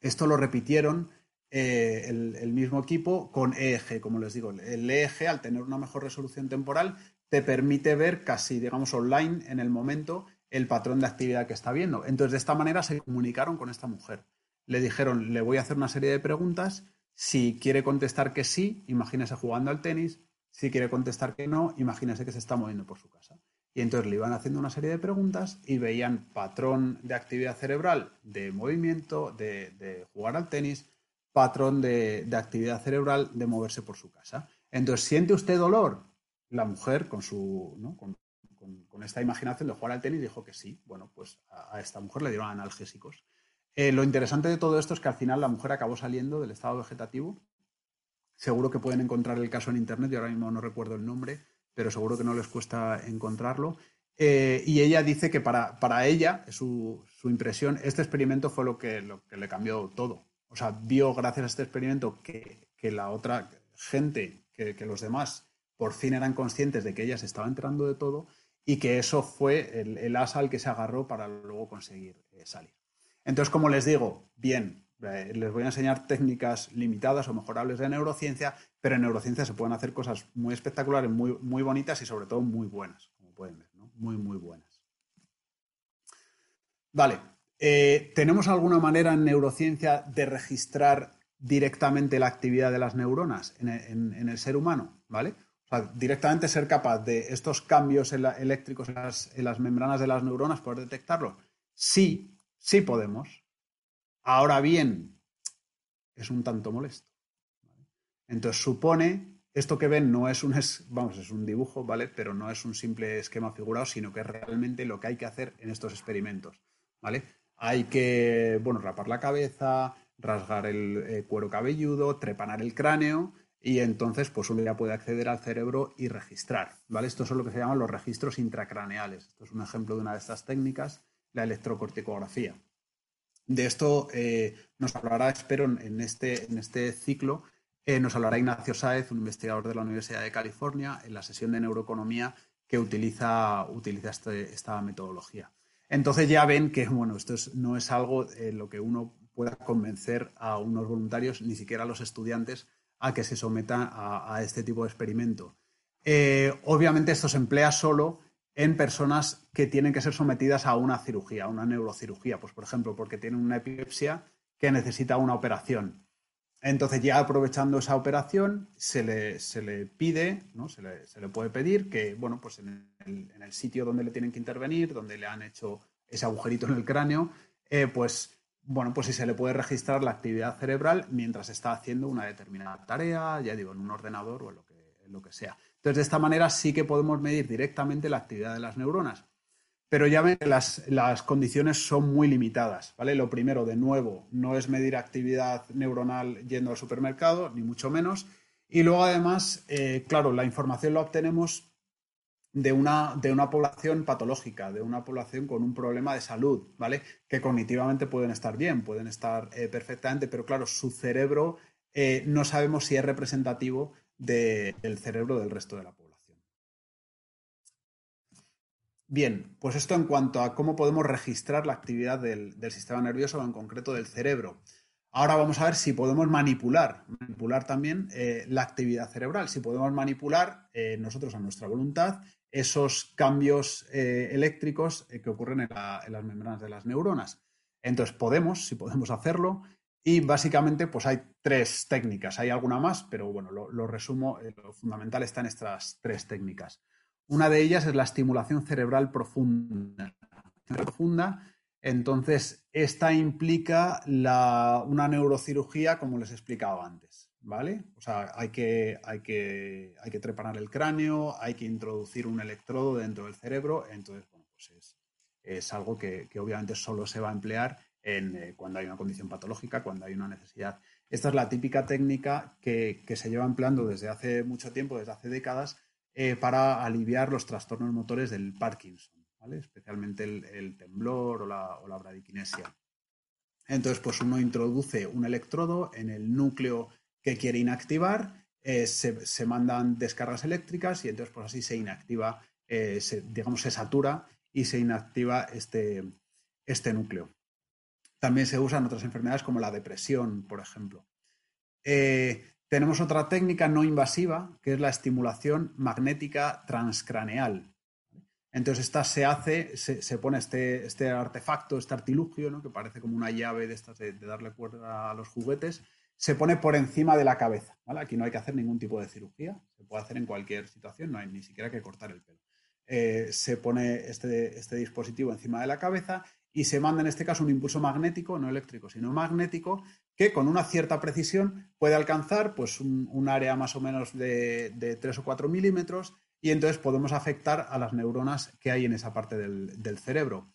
Esto lo repitieron eh, el, el, mismo equipo con EEG, como les digo. El EEG, al tener una mejor resolución temporal, te permite ver casi, digamos, online en el momento el patrón de actividad que está viendo. Entonces, de esta manera se comunicaron con esta mujer. Le dijeron, le voy a hacer una serie de preguntas. Si quiere contestar que sí, imagínese jugando al tenis. Si quiere contestar que no, imagínese que se está moviendo por su casa. Y entonces le iban haciendo una serie de preguntas y veían patrón de actividad cerebral de movimiento, de, jugar al tenis, patrón de, actividad cerebral de moverse por su casa. Entonces, ¿siente usted dolor? la mujer con su con, esta imaginación de jugar al tenis dijo que sí. Bueno, pues a, esta mujer le dieron analgésicos. Eh, lo interesante de todo esto es que al final la mujer acabó saliendo del estado vegetativo. Seguro que pueden encontrar el caso en internet, yo ahora mismo no recuerdo el nombre, pero seguro que no les cuesta encontrarlo. Eh, y ella dice que para, para ella, su, su, impresión, este experimento fue lo que, lo que le cambió todo. O sea, vio gracias a este experimento que, que la otra gente, que, que los demás por fin eran conscientes de que ella se estaba enterando de todo y que eso fue el, asa al que se agarró para luego conseguir eh, salir. Entonces, como les digo, bien, eh, les voy a enseñar técnicas limitadas o mejorables de neurociencia, pero en neurociencia se pueden hacer cosas muy espectaculares, muy, muy bonitas y sobre todo muy buenas, como pueden ver, ¿no? Muy, muy buenas. Vale, eh, ¿tenemos alguna manera en neurociencia de registrar directamente la actividad de las neuronas en el ser humano? ¿Vale? directamente ser capaz de estos cambios eléctricos en las, membranas de las neuronas, poder detectarlo. Sí, sí podemos. Ahora bien, es un tanto molesto. Entonces supone esto que ven no es un, vamos, es un dibujo, ¿vale? Pero no es un simple esquema figurado, sino que es realmente lo que hay que hacer en estos experimentos, ¿vale? Hay que, bueno, rapar la cabeza, rasgar el eh, cuero cabelludo, trepanar el cráneo y entonces pues uno ya puede acceder al cerebro y registrar, ¿vale? Estos son lo que se llaman los registros intracraneales. Esto es un ejemplo de una de estas técnicas, la electrocorticografía. De esto eh, nos hablará, espero, en este, en este ciclo, eh, nos hablará Ignacio Sáez, un investigador de la Universidad de California, en la sesión de neuroeconomía que utiliza, utiliza este, esta metodología. Entonces ya ven que bueno, esto no es algo en lo que uno pueda convencer a unos voluntarios, ni siquiera a los estudiantes, a que se sometan a, este tipo de experimento. Eh, obviamente esto se emplea solo en personas que tienen que ser sometidas a una cirugía, a una neurocirugía, pues por ejemplo, porque tienen una epilepsia que necesita una operación. Entonces, ya aprovechando esa operación, se le, se le pide, ¿no? se, le, se, le, puede pedir que, bueno, pues en el, sitio donde le tienen que intervenir, donde le han hecho ese agujerito en el cráneo, eh, pues, bueno, pues si se le puede registrar la actividad cerebral mientras está haciendo una determinada tarea, ya digo, en un ordenador o en lo que sea. Entonces, de esta manera sí que podemos medir directamente la actividad de las neuronas. Pero ya ven que las, condiciones son muy limitadas, ¿vale? Lo primero, de nuevo, no es medir actividad neuronal yendo al supermercado, ni mucho menos. Y luego, además, eh, claro, la información la obtenemos de una, de una población patológica, de una población con un problema de salud, ¿vale? Que cognitivamente pueden estar bien, pueden estar eh, perfectamente, pero claro, su cerebro eh, no sabemos si es representativo del cerebro del resto de la población. Bien, pues esto en cuanto a cómo podemos registrar la actividad del, sistema nervioso, en concreto del cerebro. Ahora vamos a ver si podemos manipular, manipular también eh, la actividad cerebral, si podemos manipular eh, nosotros a nuestra voluntad esos cambios eh, eléctricos que ocurren en, las membranas de las neuronas. Entonces podemos, si podemos hacerlo, y básicamente pues hay tres técnicas, hay alguna más, pero bueno, lo resumo, lo fundamental está en estas tres técnicas. Una de ellas es la estimulación cerebral profunda. profunda entonces, esta implica una neurocirugía, como les he explicado antes, ¿vale? O sea, hay que, hay que, hay que el cráneo, hay que introducir un electrodo dentro del cerebro, entonces, bueno, pues es, algo que, obviamente solo se va a emplear eh, cuando hay una condición patológica, cuando hay una necesidad. Esta es la típica técnica que, se lleva empleando desde hace mucho tiempo, desde hace décadas, eh, para aliviar los trastornos motores del Parkinson, especialmente el, temblor o la, o bradiquinesia. Entonces, pues uno introduce un electrodo en el núcleo que quiere inactivar, eh, se, mandan descargas eléctricas y entonces pues así se inactiva, digamos, se satura y se inactiva este, este núcleo. También se usa en otras enfermedades como la depresión, por ejemplo. Tenemos otra técnica no invasiva, que es la estimulación magnética transcraneal. Entonces, esta se hace, se, pone este, este, artefacto, este artilugio, que parece como una llave de estas de, darle cuerda a los juguetes, se pone por encima de la cabeza. Aquí no hay que hacer ningún tipo de cirugía, se puede hacer en cualquier situación, no hay ni siquiera que cortar el pelo. Eh, se pone este, este dispositivo encima de la cabeza y se manda en este caso un impulso magnético, no eléctrico, sino magnético, que con una cierta precisión puede alcanzar pues, un, área más o menos de, de, 3 o 4 milímetros y entonces podemos afectar a las neuronas que hay en esa parte del, cerebro.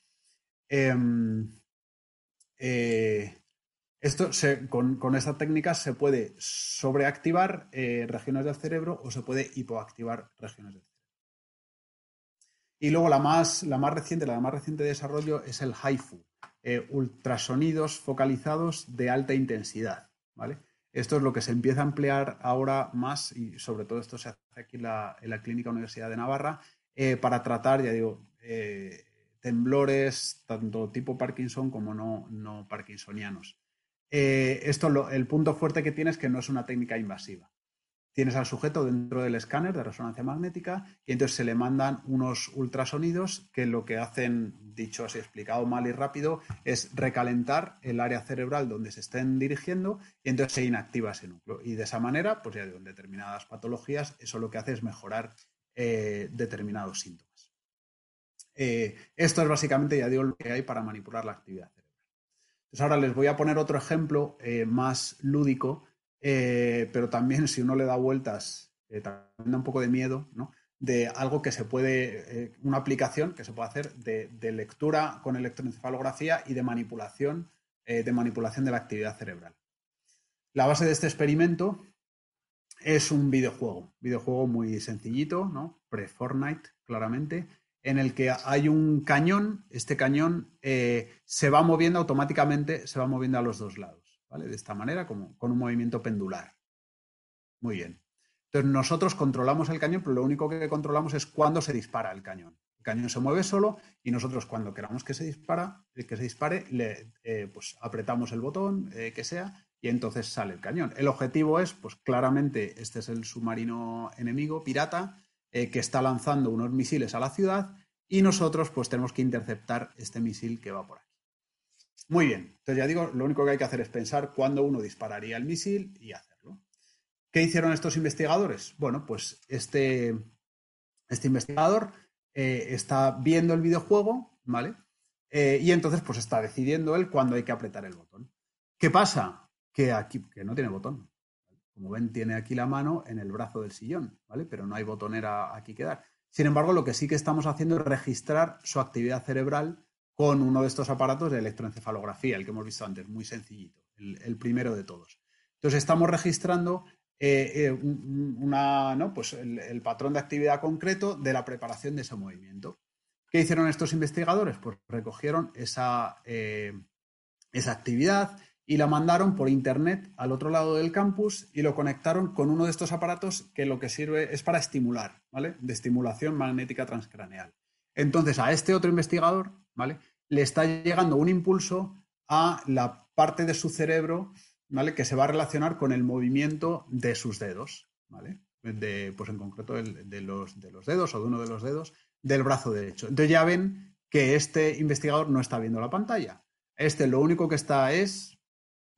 Em, eh, esto con, esta técnica se puede sobreactivar eh, regiones del cerebro o se puede hipoactivar regiones del cerebro. Y luego la más, la más reciente, la más reciente desarrollo es el HIFU, eh, ultrasonidos focalizados de alta intensidad. ¿vale? Esto es lo que se empieza a emplear ahora más y sobre todo esto se hace aquí en la, Clínica Universidad de Navarra eh, para tratar, ya digo, eh, temblores tanto tipo Parkinson como no, no parkinsonianos. esto el punto fuerte que tiene es que no es una técnica invasiva tienes al sujeto dentro del escáner de resonancia magnética y entonces se le mandan unos ultrasonidos que lo que hacen, dicho así explicado mal y rápido, es recalentar el área cerebral donde se estén dirigiendo y entonces se inactiva ese núcleo. Y de esa manera, pues ya digo, en determinadas patologías, eso lo que hace es mejorar eh, determinados síntomas. Eh, esto es básicamente, ya digo, lo que hay para manipular la actividad cerebral. Entonces ahora les voy a poner otro ejemplo eh, más lúdico eh, pero también si uno le da vueltas también da un poco de miedo, de algo que se puede, eh, una aplicación que se puede hacer de, lectura con electroencefalografía y de manipulación, eh, de manipulación de la actividad cerebral. La base de este experimento es un videojuego, videojuego muy sencillito, ¿no? Pre-Fortnite, claramente, en el que hay un cañón, este cañón eh, se va moviendo automáticamente, se va moviendo a los dos lados, De esta manera, con un movimiento pendular. Muy bien. Entonces nosotros controlamos el cañón, pero lo único que controlamos es cuándo se dispara el cañón. El cañón se mueve solo y nosotros cuando queramos que se dispara, eh, que se dispare, eh, pues apretamos el botón eh, que sea y entonces sale el cañón. El objetivo es, pues claramente, este es el submarino enemigo pirata que está lanzando unos misiles a la ciudad y nosotros pues tenemos que interceptar este misil que va por aquí. Muy bien, entonces ya digo, lo único que hay que hacer es pensar cuándo uno dispararía el misil y hacer. ¿Qué hicieron estos investigadores? Bueno, pues este, este investigador eh, está viendo el videojuego, ¿vale? Eh, y entonces pues está decidiendo él cuándo hay que apretar el botón. ¿Qué pasa? Que aquí, que no tiene botón. Como ven, tiene aquí la mano en el brazo del sillón, ¿vale? Pero no hay botonera aquí que dar. Sin embargo, lo que sí que estamos haciendo es registrar su actividad cerebral con uno de estos aparatos de electroencefalografía, el que hemos visto antes, muy sencillito, el, primero de todos. Entonces estamos registrando eh, eh, ¿no? pues el, patrón de actividad concreto de la preparación de ese movimiento. ¿Qué hicieron estos investigadores? Pues recogieron esa, eh, esa actividad y la mandaron por internet al otro lado del campus y lo conectaron con uno de estos aparatos que lo que sirve es para estimular, ¿vale? De estimulación magnética transcraneal. Entonces, a este otro investigador, ¿vale? Le está llegando un impulso a la parte de su cerebro que se va a relacionar con el movimiento de sus dedos, ¿vale? De, pues en concreto de, los, de los dedos o de uno de los dedos del brazo derecho. Entonces ya ven que este investigador no está viendo la pantalla. Este lo único que está es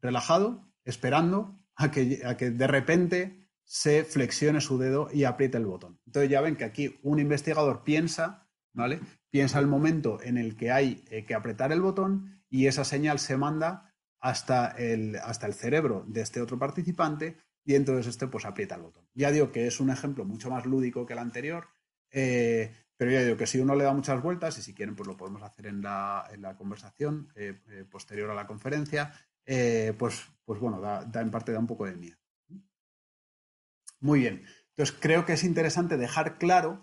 relajado, esperando a que, a que de repente se flexione su dedo y apriete el botón. Entonces ya ven que aquí un investigador piensa, ¿vale? Piensa el momento en el que hay eh, que apretar el botón y esa señal se manda hasta el, hasta el cerebro de este otro participante y entonces este pues aprieta el botón. Ya digo que es un ejemplo mucho más lúdico que el anterior, eh, pero ya digo que si uno le da muchas vueltas, y si quieren pues lo podemos hacer en la, en la conversación eh, posterior a la conferencia, pues, pues bueno, da, en parte da un poco de miedo. Muy bien, entonces creo que es interesante dejar claro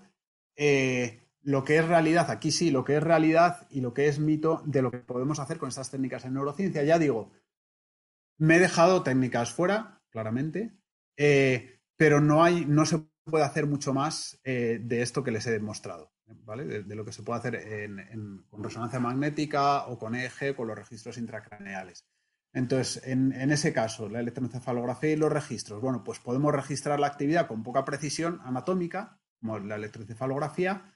lo que es realidad, aquí sí, lo que es realidad y lo que es mito de lo que podemos hacer con estas técnicas en neurociencia. Ya digo, me he dejado técnicas fuera, claramente, eh, pero no, hay, no se puede hacer mucho más eh, de esto que les he demostrado, ¿vale? De, lo que se puede hacer con resonancia magnética o con eje, con los registros intracraneales. Entonces, en, en, ese caso, la electroencefalografía y los registros, bueno, pues podemos registrar la actividad con poca precisión anatómica, como la electroencefalografía,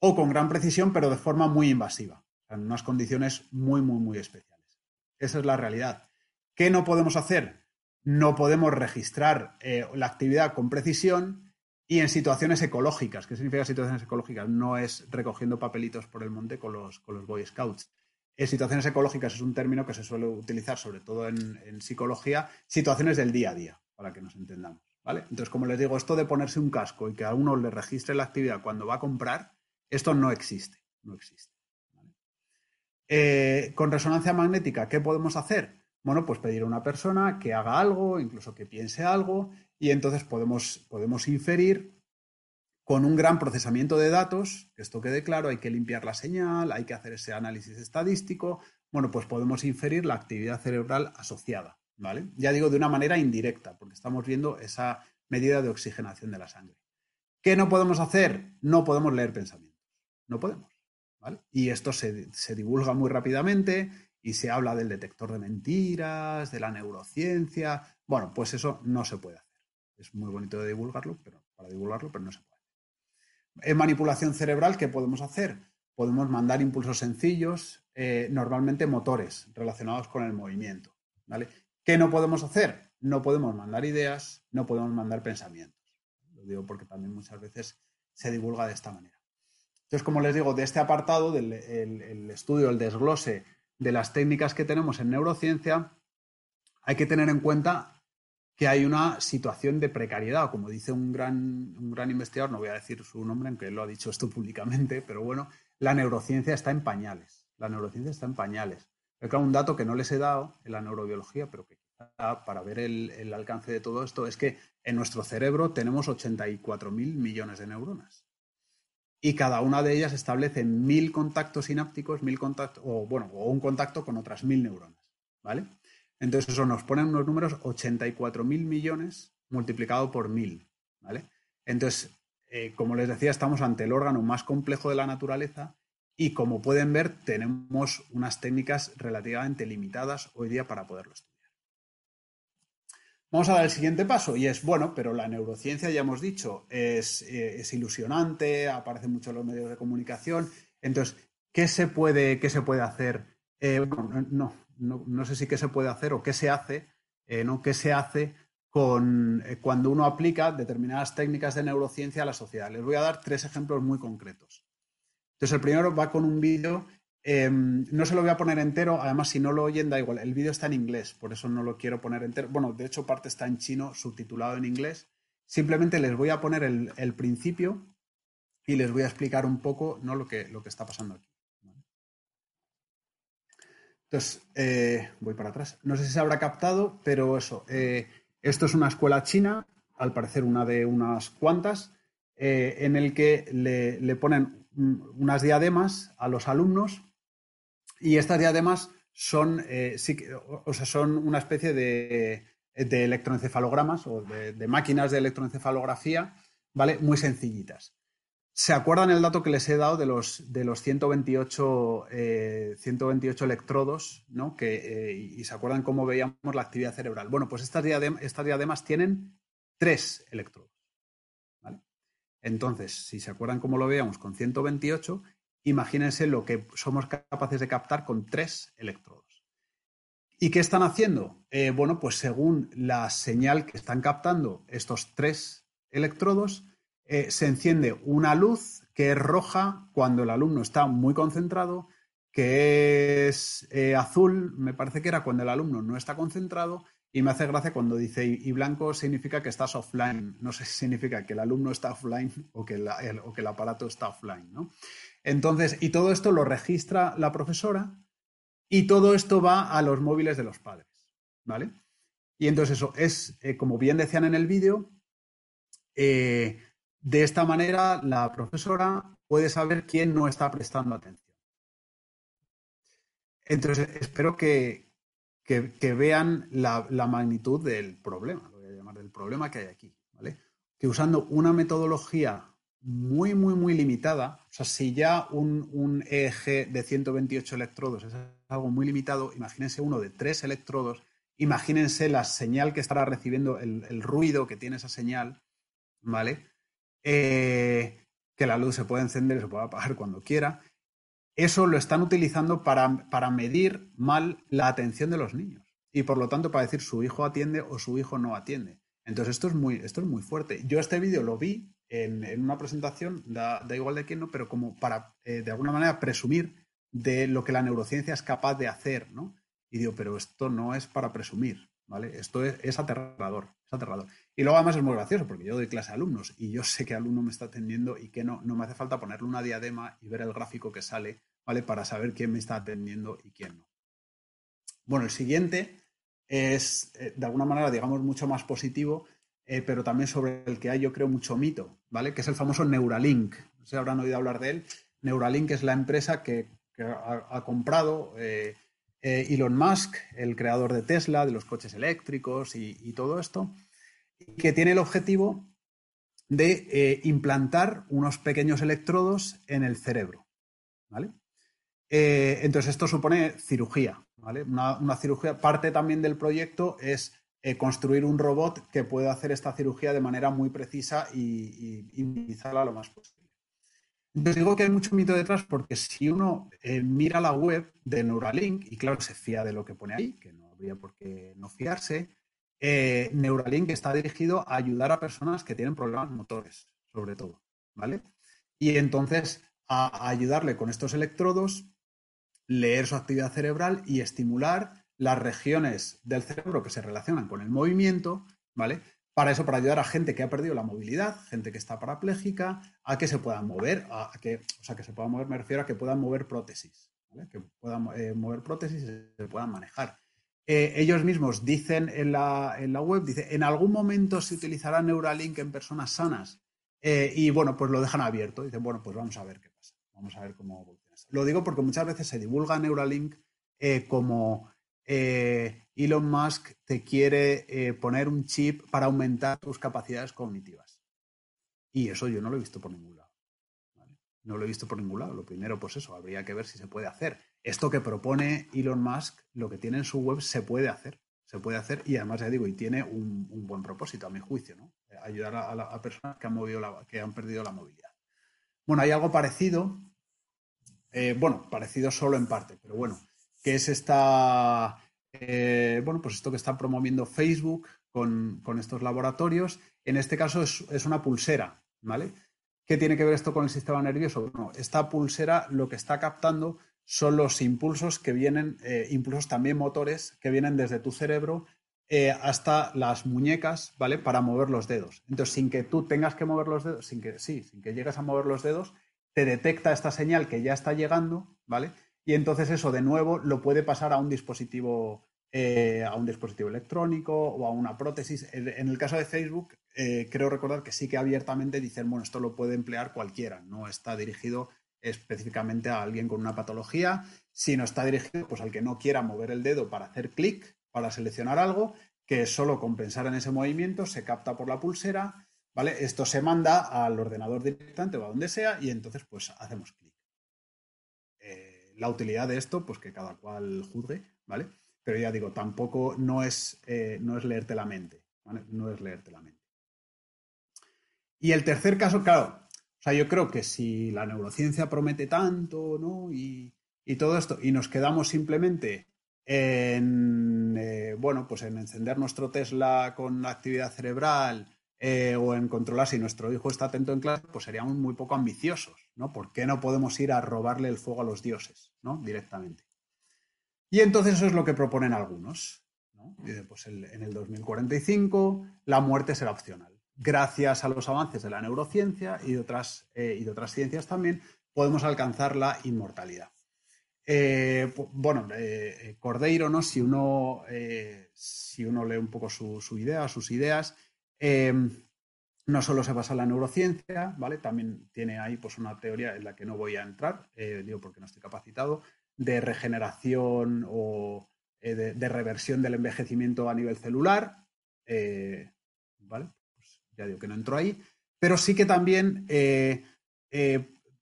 o con gran precisión, pero de forma muy invasiva, en unas condiciones muy, muy, muy especiales. Esa es la realidad. ¿Qué no podemos hacer? No podemos registrar eh, la actividad con precisión y en situaciones ecológicas. ¿Qué significa situaciones ecológicas? No es recogiendo papelitos por el monte con los, con los Boy Scouts. En situaciones ecológicas es un término que se suele utilizar sobre todo en, en psicología, situaciones del día a día, para que nos entendamos. ¿vale? Entonces, como les digo, esto de ponerse un casco y que a uno le registre la actividad cuando va a comprar, esto no existe, no existe. Eh, con resonancia magnética, ¿qué podemos hacer? Bueno, pues pedir a una persona que haga algo, incluso que piense algo, y entonces podemos, podemos inferir con un gran procesamiento de datos, que esto quede claro, hay que limpiar la señal, hay que hacer ese análisis estadístico, bueno, pues podemos inferir la actividad cerebral asociada, ¿vale? Ya digo de una manera indirecta, porque estamos viendo esa medida de oxigenación de la sangre. ¿Qué no podemos hacer? No podemos leer pensamientos. No podemos. Y esto se, divulga muy rápidamente y se habla del detector de mentiras, de la neurociencia. Bueno, pues eso no se puede hacer. Es muy bonito de divulgarlo, pero para divulgarlo, pero no se puede. En manipulación cerebral, ¿qué podemos hacer? Podemos mandar impulsos sencillos, eh, normalmente motores relacionados con el movimiento. ¿vale? ¿Qué no podemos hacer? No podemos mandar ideas, no podemos mandar pensamientos. Lo digo porque también muchas veces se divulga de esta manera. Entonces, como les digo, de este apartado, del estudio, el desglose de las técnicas que tenemos en neurociencia, hay que tener en cuenta que hay una situación de precariedad, como dice un gran, un gran investigador, no voy a decir su nombre, aunque lo ha dicho esto públicamente, pero bueno, la neurociencia está en pañales. La neurociencia está en pañales. Pero claro, un dato que no les he dado en la neurobiología, pero que para ver el, alcance de todo esto, es que en nuestro cerebro tenemos 84.000 millones de neuronas. Y cada una de ellas establece mil contactos sinápticos, mil contactos, o bueno, o un contacto con otras mil neuronas. ¿Vale? Entonces eso nos pone unos números 84.000 millones multiplicado por mil. ¿Vale? Entonces, eh, como les decía, estamos ante el órgano más complejo de la naturaleza y como pueden ver, tenemos unas técnicas relativamente limitadas hoy día para poderlo estudiar. Vamos a dar el siguiente paso y es, bueno, pero la neurociencia, ya hemos dicho, es, eh, ilusionante, aparece mucho en los medios de comunicación. Entonces, ¿qué se puede, qué se puede hacer? Eh, no, no, sé si qué se puede hacer o qué se hace, eh, ¿no? ¿Qué se hace con, cuando uno aplica determinadas técnicas de neurociencia a la sociedad? Les voy a dar tres ejemplos muy concretos. Entonces, el primero va con un vídeo Em, no se lo voy a poner entero, además si no lo oyen da igual, el vídeo está en inglés, por eso no lo quiero poner entero. Bueno, de hecho parte está en chino, subtitulado en inglés. Simplemente les voy a poner el, principio y les voy a explicar un poco ¿no? lo, que, lo que está pasando aquí. Entonces, eh, voy para atrás. No sé si se habrá captado, pero eso, eh, esto es una escuela china, al parecer una de unas cuantas, eh, en el que le, le ponen unas diademas a los alumnos y estas diademas son, eh, o sea, son una especie de, electroencefalogramas o de, máquinas de electroencefalografía, ¿vale? Muy sencillitas. ¿Se acuerdan el dato que les he dado de los, de los 128, 128 eh, electrodos, ¿no? Que, eh, y se acuerdan cómo veíamos la actividad cerebral? Bueno, pues estas diademas tienen tres electrodos. Entonces, si se acuerdan cómo lo veíamos con 128, Imagínense lo que somos capaces de captar con tres electrodos. ¿Y qué están haciendo? Eh, bueno, pues según la señal que están captando estos tres electrodos, eh, se enciende una luz que es roja cuando el alumno está muy concentrado, que es eh, azul, me parece que era cuando el alumno no está concentrado, y me hace gracia cuando dice y blanco significa que estás offline. No sé si significa que el alumno está offline o que, o que el aparato está offline. ¿no? Entonces, y todo esto lo registra la profesora y todo esto va a los móviles de los padres, ¿vale? Y entonces eso es, eh, como bien decían en el vídeo, eh, de esta manera la profesora puede saber quién no está prestando atención. Entonces, espero que, que, vean la, la, magnitud del problema, lo voy a llamar del problema que hay aquí, ¿vale? Que usando una metodología muy, muy, muy limitada. O sea, si ya un, un, EEG de 128 electrodos es algo muy limitado, imagínense uno de tres electrodos, imagínense la señal que estará recibiendo, el, ruido que tiene esa señal, ¿vale? Eh, que la luz se puede encender y se puede apagar cuando quiera. Eso lo están utilizando para, para medir mal la atención de los niños y por lo tanto para decir su hijo atiende o su hijo no atiende. Entonces esto es muy, esto es muy fuerte. Yo este vídeo lo vi en, una presentación, da, igual de quién, ¿no? pero como para, eh, de alguna manera, presumir de lo que la neurociencia es capaz de hacer, ¿no? Y digo, pero esto no es para presumir, ¿vale? Esto es, aterrador, es aterrador. Y luego además es muy gracioso, porque yo doy clase a alumnos y yo sé qué alumno me está atendiendo y que no, no me hace falta ponerle una diadema y ver el gráfico que sale, ¿vale? Para saber quién me está atendiendo y quién no. Bueno, el siguiente es, eh, de alguna manera, digamos, mucho más positivo, eh, pero también sobre el que hay, yo creo, mucho mito, ¿vale? Que es el famoso Neuralink. No sé si habrán oído hablar de él. Neuralink es la empresa que, ha, comprado eh, eh, Elon Musk, el creador de Tesla, de los coches eléctricos y, todo esto, que tiene el objetivo de implantar unos pequeños electrodos en el cerebro, ¿vale? entonces, esto supone cirugía, ¿vale? Una cirugía, parte también del proyecto es eh, construir un robot que pueda hacer esta cirugía de manera muy precisa y, y, lo más posible. Entonces digo que hay mucho mito detrás porque si uno eh, mira la web de Neuralink, y claro, se fía de lo que pone ahí, que no habría por qué no fiarse, eh, Neuralink está dirigido a ayudar a personas que tienen problemas motores, sobre todo, ¿vale? Y entonces a ayudarle con estos electrodos, leer su actividad cerebral y estimular las regiones del cerebro que se relacionan con el movimiento ¿vale? Para eso, para ayudar a gente que ha perdido la movilidad, gente que está parapléjica, a que se puedan mover, a, que, o sea, que se puedan mover, me refiero a que puedan mover prótesis, que puedan eh, mover prótesis y se puedan manejar. Eh, ellos mismos dicen en la, en la, web, dice, en algún momento se utilizará Neuralink en personas sanas. Eh, y bueno, pues lo dejan abierto. Dicen, bueno, pues vamos a ver qué pasa. Vamos a ver cómo evoluciona. Lo digo porque muchas veces se divulga Neuralink como Elon Musk te quiere poner un chip para aumentar tus capacidades cognitivas. Y eso yo no lo he visto por ningún lado. No lo he visto por ningún lado. Lo primero, pues eso, habría que ver si se puede hacer. Esto que propone Elon Musk, lo que tiene en su web, se puede hacer. Se puede hacer y además, ya digo, y tiene un, buen propósito, a mi juicio, ¿no? Ayudar a, personas que han, movido que han perdido la movilidad. Bueno, hay algo parecido, eh, bueno, parecido solo en parte, pero bueno, que es esta, eh, bueno, pues esto que está promoviendo Facebook con, estos laboratorios. En este caso es, es una pulsera, ¿vale? ¿Qué tiene que ver esto con el sistema nervioso? Bueno, esta pulsera lo que está captando son los impulsos que vienen, eh, impulsos también motores, que vienen desde tu cerebro eh, hasta las muñecas, ¿vale? Para mover los dedos. Entonces, sin que tú tengas que mover los dedos, sin que, sí, sin que llegues a mover los dedos, te detecta esta señal que ya está llegando, ¿vale? Y entonces eso de nuevo lo puede pasar a un dispositivo eh, a un dispositivo electrónico o a una prótesis. En el caso de Facebook, eh, creo recordar que sí que abiertamente dicen, bueno, esto lo puede emplear cualquiera, no está dirigido específicamente a alguien con una patología, sino está dirigido pues, al que no quiera mover el dedo para hacer clic, para seleccionar algo, que solo con pensar en ese movimiento se capta por la pulsera, ¿vale? Esto se manda al ordenador directamente o a donde sea y entonces pues hacemos clic. La utilidad de esto, pues que cada cual juzgue, ¿vale? Pero ya digo, tampoco no es, eh, no es leerte la mente, No es leerte la mente. Y el tercer caso, claro, o sea, yo creo que si la neurociencia promete tanto, ¿no? Y, todo esto, y nos quedamos simplemente en, eh, bueno, pues en encender nuestro Tesla con la actividad cerebral eh, o en controlar si nuestro hijo está atento en clase, pues seríamos muy poco ambiciosos, ¿no? ¿Por qué no podemos ir a robarle el fuego a los dioses, ¿no? Directamente. Y entonces eso es lo que proponen algunos. ¿no? pues en el 2045 la muerte será opcional. Gracias a los avances de la neurociencia y de otras, eh, y de otras ciencias también, podemos alcanzar la inmortalidad. Eh, bueno, Cordeiro, ¿no? Si uno, si uno lee un poco su, su idea, sus ideas, no solo se basa en la neurociencia, ¿vale? También tiene ahí pues, una teoría en la que no voy a entrar, digo porque no estoy capacitado, de regeneración o eh, de, reversión del envejecimiento a nivel celular. Eh, ¿Vale? Pues ya digo que no entro ahí. Pero sí que también, eh,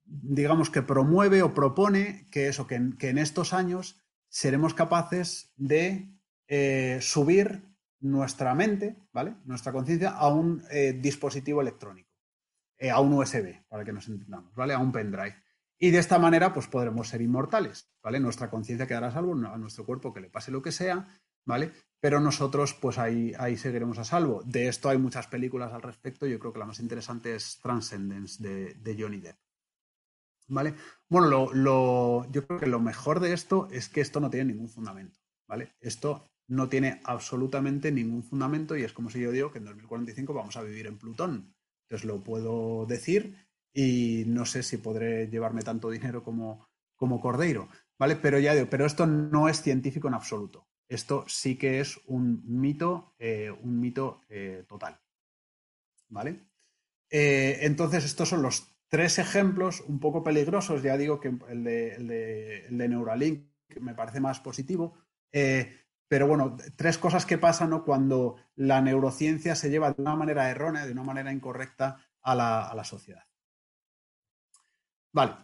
digamos que promueve o propone que eso, que en, estos años seremos capaces de subir nuestra mente, ¿vale? Nuestra conciencia a un dispositivo electrónico, a un USB, para que nos entendamos, ¿vale? A un pendrive. Y de esta manera, pues podremos ser inmortales, ¿vale? Nuestra conciencia quedará a salvo, a nuestro cuerpo que le pase lo que sea, ¿vale? Pero nosotros, pues ahí, ahí seguiremos a salvo. De esto hay muchas películas al respecto. Yo creo que la más interesante es Transcendence de, Johnny Depp. ¿Vale? Bueno, lo, yo creo que lo mejor de esto es que esto no tiene ningún fundamento, ¿vale? Esto no tiene absolutamente ningún fundamento y es como si yo digo que en 2045 vamos a vivir en Plutón. Entonces lo puedo decir y no sé si podré llevarme tanto dinero como, como Cordeiro, ¿vale? Pero ya digo, pero esto no es científico en absoluto. Esto sí que es un mito, eh, un mito eh, total, ¿vale? Eh, entonces, estos son los tres ejemplos un poco peligrosos. Ya digo que el de, el de, el de Neuralink me parece más positivo. Pero bueno, tres cosas que pasan cuando la neurociencia se lleva de una manera errónea, de una manera incorrecta a la, sociedad. Vale.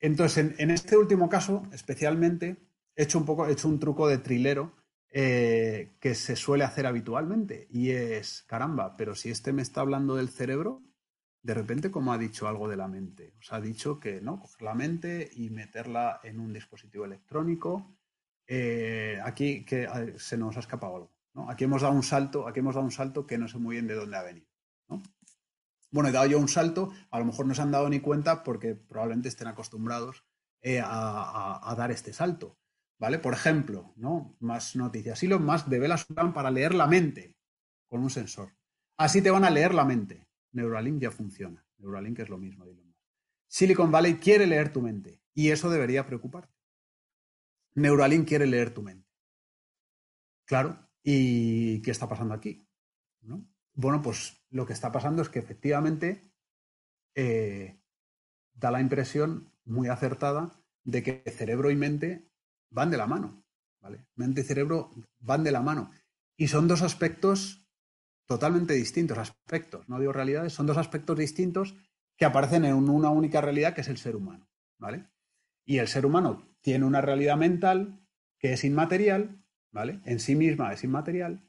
Entonces, en, este último caso, especialmente, he hecho un poco, he hecho un truco de trilero eh, que se suele hacer habitualmente. Y es, caramba, pero si este me está hablando del cerebro, de repente, como ha dicho algo de la mente? Os ha dicho que no, coger la mente y meterla en un dispositivo electrónico. Eh, aquí que se nos ha escapado algo. Aquí hemos dado un salto, aquí hemos dado un salto que no sé muy bien de dónde ha venido. ¿no? Bueno, he dado yo un salto, a lo mejor no se han dado ni cuenta porque probablemente estén acostumbrados eh, a, dar este salto. ¿Vale? Por ejemplo, ¿no? Más noticias. Elon Musk devela su plan para leer la mente. con un sensor. Así te van a leer la mente. Neuralink ya funciona. Neuralink es lo mismo. Silicon Valley quiere leer tu mente y eso debería preocuparte. Neuralink quiere leer tu mente. Claro, ¿y qué está pasando aquí? Bueno, pues lo que está pasando es que efectivamente eh, da la impresión muy acertada de que cerebro y mente van de la mano. ¿vale? Mente y cerebro van de la mano. Y son dos aspectos totalmente distintos, aspectos, no digo realidades, son dos aspectos distintos que aparecen en una única realidad que es el ser humano. ¿vale? Y el ser humano tiene una realidad mental que es inmaterial, ¿vale? En sí misma es inmaterial,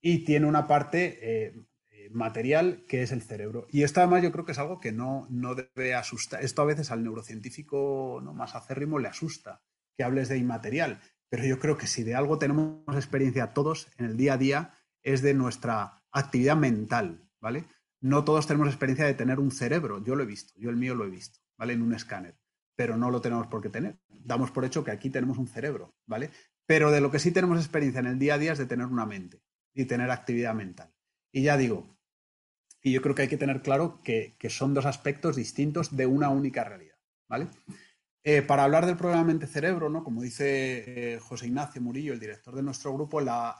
y tiene una parte eh, material que es el cerebro. Y esto además yo creo que es algo que no, no debe asustar. Esto a veces al neurocientífico ¿no? más acérrimo le asusta, que hables de inmaterial. Pero yo creo que si de algo tenemos experiencia todos en el día a día es de nuestra actividad mental, ¿vale? No todos tenemos experiencia de tener un cerebro. Yo lo he visto, yo el mío lo he visto, ¿vale? En un escáner. Pero no lo tenemos por qué tener. Damos por hecho que aquí tenemos un cerebro, ¿vale? Pero de lo que sí tenemos experiencia en el día a día es de tener una mente y tener actividad mental. Y ya digo, y yo creo que hay que tener claro que, son dos aspectos distintos de una única realidad. ¿vale? Eh, para hablar del problema mente-cerebro, ¿no? como dice eh, José Ignacio Murillo, el director de nuestro grupo, la,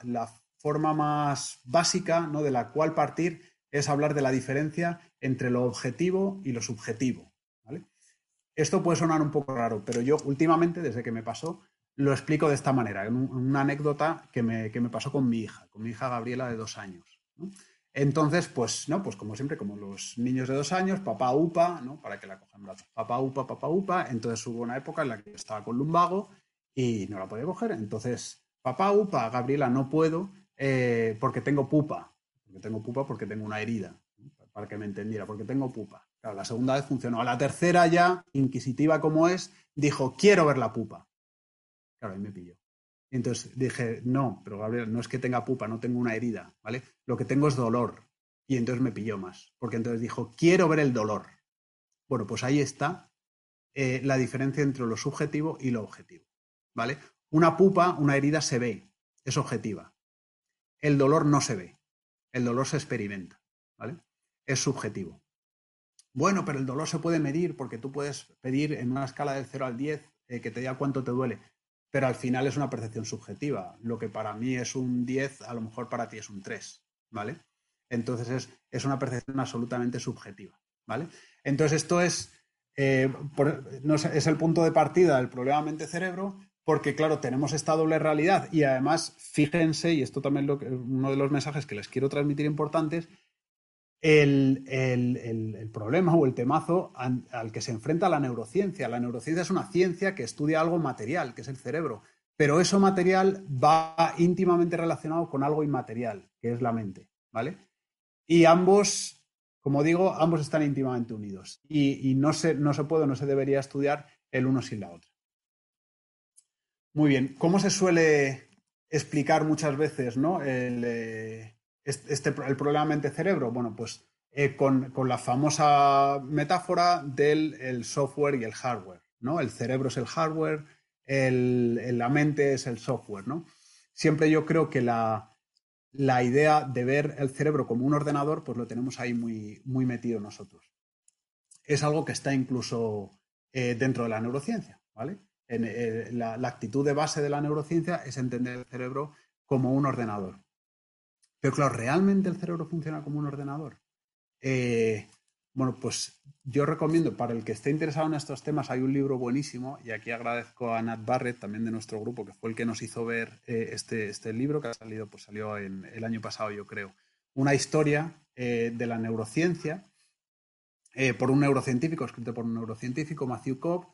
forma más básica ¿no? de la cual partir es hablar de la diferencia entre lo objetivo y lo subjetivo. Esto puede sonar un poco raro, pero yo últimamente, desde que me pasó, lo explico de esta manera, en una anécdota que me, que me, pasó con mi hija, con mi hija Gabriela de dos años. Entonces, pues, ¿no? Pues como siempre, como los niños de dos años, papá upa, ¿no? Para que la cojan brazos. Papá upa, papá upa. Entonces hubo una época en la que estaba con lumbago y no la podía coger. Entonces, papá upa, Gabriela, no puedo eh, porque tengo pupa. Porque tengo pupa porque tengo una herida. Para que me entendiera, porque tengo pupa. Claro, la segunda vez funcionó. A la tercera ya, inquisitiva como es, dijo, quiero ver la pupa. Claro, ahí me pilló. Entonces dije, no, pero Gabriel, no es que tenga pupa, no tengo una herida, ¿vale? Lo que tengo es dolor. Y entonces me pilló más, porque entonces dijo, quiero ver el dolor. Bueno, pues ahí está eh, la diferencia entre lo subjetivo y lo objetivo, ¿vale? Una pupa, una herida se ve, es objetiva. El dolor no se ve, el dolor se experimenta, ¿vale? Es subjetivo. Bueno, pero el dolor se puede medir porque tú puedes pedir en una escala del 0 al 10 eh, que te diga cuánto te duele pero al final es una percepción subjetiva. Lo que para mí es un 10, a lo mejor para ti es un 3, ¿vale? Entonces es, una percepción absolutamente subjetiva, ¿vale? Entonces esto es, eh, es el punto de partida del problema mente-cerebro, porque claro, tenemos esta doble realidad y además, fíjense, y esto también es uno de los mensajes que les quiero transmitir importantes, el, problema o el temazo al, que se enfrenta la neurociencia. La neurociencia es una ciencia que estudia algo material, que es el cerebro, pero eso material va íntimamente relacionado con algo inmaterial, que es la mente, ¿vale? Y ambos, como digo, ambos están íntimamente unidos y, no, se, no se puede, no se debería estudiar el uno sin la otra. Muy bien, ¿cómo se suele explicar muchas veces ¿no? el, eh, este, el problema mente-cerebro? Bueno, pues eh, con, la famosa metáfora del software y el hardware, ¿no? El cerebro es el hardware, el, la mente es el software, ¿no? Siempre yo creo que la, idea de ver el cerebro como un ordenador, pues lo tenemos ahí muy, muy metido nosotros. Es algo que está incluso eh, dentro de la neurociencia, ¿vale? Eh, la actitud de base de la neurociencia es entender el cerebro como un ordenador. Pero claro, ¿realmente el cerebro funciona como un ordenador? Eh, bueno, pues yo recomiendo, para el que esté interesado en estos temas, hay un libro buenísimo, y aquí agradezco a Nat Barrett, también de nuestro grupo, que fue el que nos hizo ver eh, este, este, libro, que ha salido, pues salió en, el año pasado, yo creo. Una historia eh, de la neurociencia, por un neurocientífico, escrito por un neurocientífico, Matthew Cobb,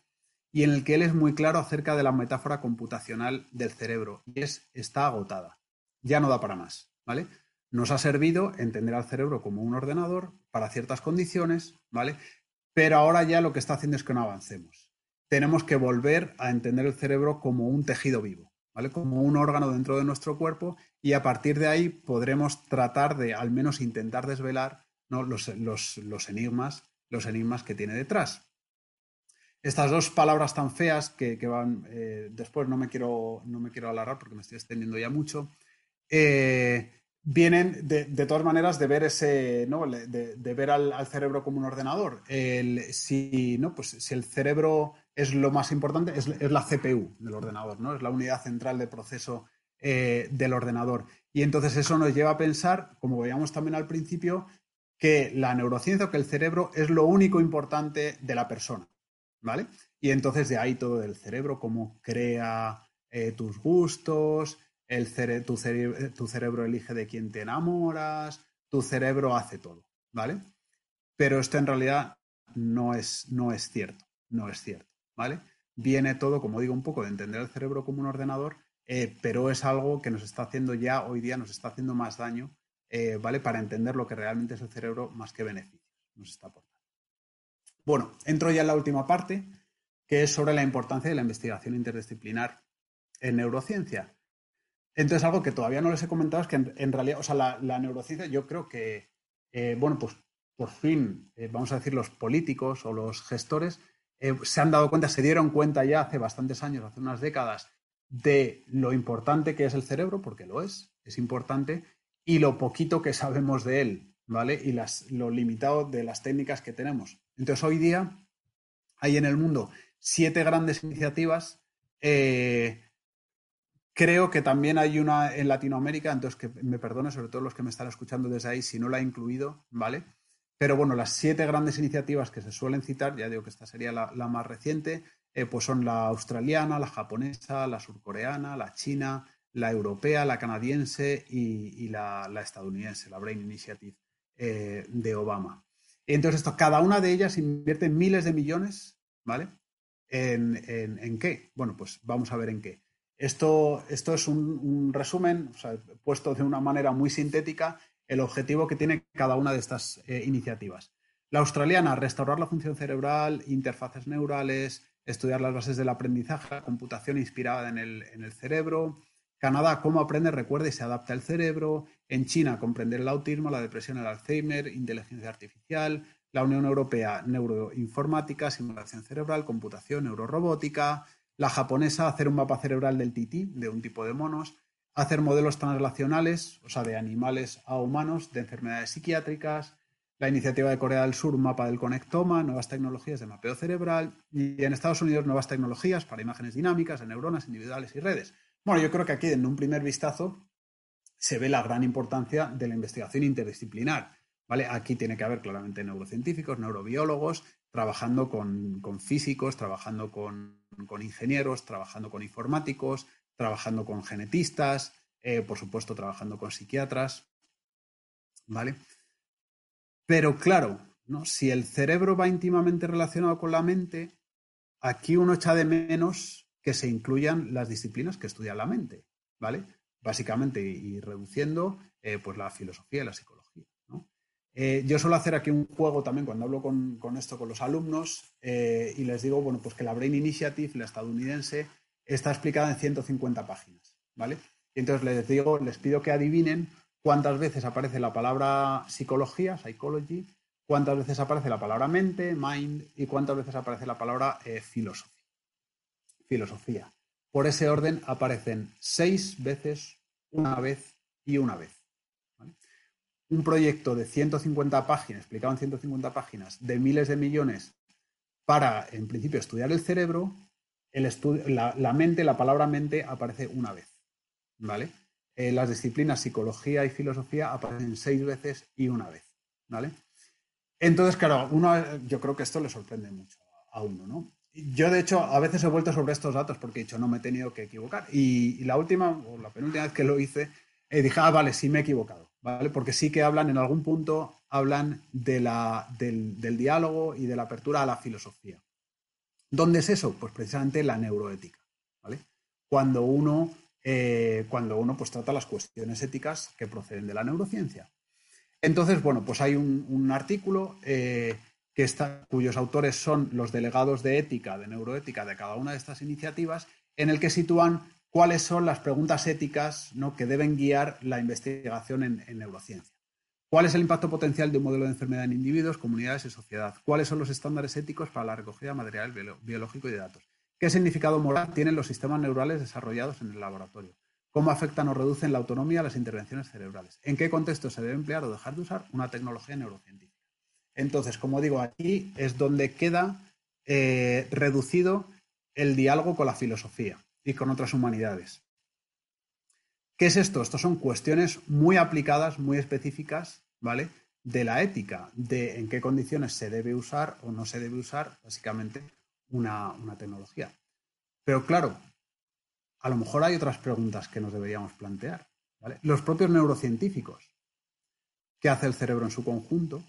y en el que él es muy claro acerca de la metáfora computacional del cerebro, y es, está agotada, ya no da para más. ¿vale? Nos ha servido entender al cerebro como un ordenador para ciertas condiciones, ¿vale? Pero ahora ya lo que está haciendo es que no avancemos. Tenemos que volver a entender el cerebro como un tejido vivo, ¿vale? Como un órgano dentro de nuestro cuerpo y a partir de ahí podremos tratar de al menos intentar desvelar los, enigmas, los enigmas que tiene detrás. Estas dos palabras tan feas que, van eh, después no me quiero no me quiero alargar porque me estoy extendiendo ya mucho. Eh, vienen de, todas maneras de ver ese, ¿no? de, ver al, cerebro como un ordenador. si, ¿no? pues, si el cerebro es lo más importante, es, la CPU del ordenador, ¿no? Es la unidad central de proceso eh, del ordenador. Y entonces eso nos lleva a pensar, como veíamos también al principio, que la neurociencia o que el cerebro es lo único importante de la persona, ¿vale? Y entonces de ahí todo del cerebro, cómo crea eh, tus gustos, el tu, tu cerebro elige de quién te enamoras, tu cerebro hace todo, ¿vale? Pero esto en realidad no es, no es cierto, no es cierto, ¿vale? Viene todo, como digo, un poco de entender el cerebro como un ordenador, eh, pero es algo que nos está haciendo ya, hoy día nos está haciendo más daño, eh, ¿vale? Para entender lo que realmente es el cerebro más que beneficios nos está aportando. Bueno, entro ya en la última parte, que es sobre la importancia de la investigación interdisciplinar en neurociencia. Entonces, algo que todavía no les he comentado es que en, realidad, o sea, la, neurociencia, yo creo que, eh, bueno, pues por fin, eh, vamos a decir, los políticos o los gestores eh, se han dado cuenta, se dieron cuenta ya hace bastantes años, hace unas décadas, de lo importante que es el cerebro, porque lo es, es importante, y lo poquito que sabemos de él, ¿vale? Y las, lo limitado de las técnicas que tenemos. Entonces, hoy día hay en el mundo siete grandes iniciativas Creo que también hay una en Latinoamérica, entonces que me perdone sobre todo los que me están escuchando desde ahí si no la he incluido, ¿vale? Pero bueno, las siete grandes iniciativas que se suelen citar, ya digo que esta sería la, más reciente, eh, pues son la australiana, la japonesa, la surcoreana, la china, la europea, la canadiense y, la, estadounidense, la Brain Initiative eh, de Obama. Entonces, esto, cada una de ellas invierte miles de millones, ¿vale? ¿En, en qué? Bueno, pues vamos a ver en qué. Esto, esto es un, resumen, puesto de una manera muy sintética, el objetivo que tiene cada una de estas eh, iniciativas. La australiana, restaurar la función cerebral, interfaces neurales, estudiar las bases del aprendizaje, computación inspirada en el, en el cerebro. Canadá, cómo aprende, recuerda y se adapta el cerebro. En China, comprender el autismo, la depresión, el Alzheimer, inteligencia artificial. La Unión Europea, neuroinformática, simulación cerebral, computación, neurorobótica la japonesa hacer un mapa cerebral del tití, de un tipo de monos, hacer modelos translacionales, o sea, de animales a humanos, de enfermedades psiquiátricas, la iniciativa de Corea del Sur, un mapa del conectoma, nuevas tecnologías de mapeo cerebral, y en Estados Unidos nuevas tecnologías para imágenes dinámicas de neuronas individuales y redes. Bueno, yo creo que aquí en un primer vistazo se ve la gran importancia de la investigación interdisciplinar. ¿vale? Aquí tiene que haber claramente neurocientíficos, neurobiólogos, trabajando con, físicos, trabajando con, ingenieros, trabajando con informáticos, trabajando con genetistas, eh, por supuesto, trabajando con psiquiatras. ¿Vale? Pero claro, ¿no? si el cerebro va íntimamente relacionado con la mente, aquí uno echa de menos que se incluyan las disciplinas que estudian la mente, ¿vale? Básicamente, y, reduciendo eh, pues la filosofía y la psicología. Eh, yo suelo hacer aquí un juego también cuando hablo con, esto con los alumnos eh, y les digo, bueno, pues que la Brain Initiative, la estadounidense, está explicada en 150 páginas, ¿vale? Y entonces les digo, les pido que adivinen cuántas veces aparece la palabra psicología, psychology, cuántas veces aparece la palabra mente, mind, y cuántas veces aparece la palabra eh, filosofía. Filosofía. Por ese orden aparecen seis veces, una vez y una vez un proyecto de 150 páginas, explicado en 150 páginas, de miles de millones para, en principio, estudiar el cerebro, la, mente, la palabra mente aparece una vez. ¿Vale? Eh, las disciplinas psicología y filosofía aparecen seis veces y una vez. ¿Vale? Entonces, claro, uno, yo creo que esto le sorprende mucho a uno, ¿no? Yo, de hecho, a veces he vuelto sobre estos datos porque he dicho, no me he tenido que equivocar. Y, la última, o la penúltima vez que lo hice, eh, dije, ah, vale, sí me he equivocado. Porque sí que hablan, en algún punto, hablan de la, del, diálogo y de la apertura a la filosofía. ¿Dónde es eso? Pues precisamente la neuroética, ¿vale? Cuando uno, eh, cuando uno pues, trata las cuestiones éticas que proceden de la neurociencia. Entonces, bueno, pues hay un, artículo eh, que está, cuyos autores son los delegados de ética, de neuroética de cada una de estas iniciativas, en el que sitúan cuáles son las preguntas éticas ¿no? que deben guiar la investigación en, neurociencia. ¿Cuál es el impacto potencial de un modelo de enfermedad en individuos, comunidades y sociedad? ¿Cuáles son los estándares éticos para la recogida de material biológico y de datos? ¿Qué significado moral tienen los sistemas neurales desarrollados en el laboratorio? cómo afectan o reducen la autonomía a las intervenciones cerebrales, en qué contexto se debe emplear o dejar de usar una tecnología neurocientífica. Entonces, como digo, aquí es donde queda eh, reducido el diálogo con la filosofía y con otras humanidades. ¿Qué es esto? Estos son cuestiones muy aplicadas, muy específicas, ¿vale? De la ética, de en qué condiciones se debe usar o no se debe usar, básicamente, una, tecnología. Pero claro, a lo mejor hay otras preguntas que nos deberíamos plantear. Los propios neurocientíficos, ¿qué hace el cerebro en su conjunto?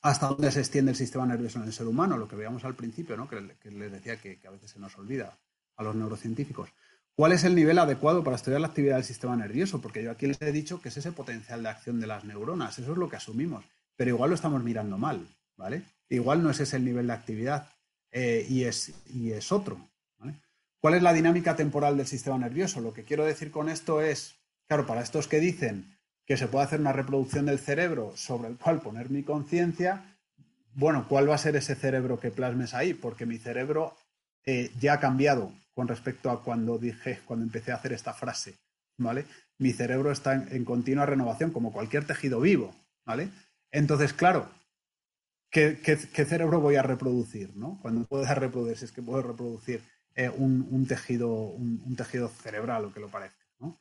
¿Hasta dónde se extiende el sistema nervioso en el ser humano? Lo que veíamos al principio, ¿no? que, les decía que a veces se nos olvida a los neurocientíficos. ¿Cuál es el nivel adecuado para estudiar la actividad del sistema nervioso? Porque yo aquí les he dicho que es ese potencial de acción de las neuronas, eso es lo que asumimos, pero igual lo estamos mirando mal, ¿vale? Igual no es ese el nivel de actividad eh, y, es, y es otro. ¿Cuál es la dinámica temporal del sistema nervioso? Lo que quiero decir con esto es, claro, para estos que dicen que se puede hacer una reproducción del cerebro sobre el cual poner mi conciencia, bueno, ¿cuál va a ser ese cerebro que plasmes ahí? Porque mi cerebro eh, ya ha cambiado con respecto a cuando dije, cuando empecé a hacer esta frase, ¿vale? Mi cerebro está en, continua renovación, como cualquier tejido vivo, ¿vale? Entonces, claro, ¿qué, cerebro voy a reproducir, ¿no? Cuando puedo reproducir, si es que puedo reproducir eh, un, tejido, un, tejido cerebral o que lo parezca, ¿no?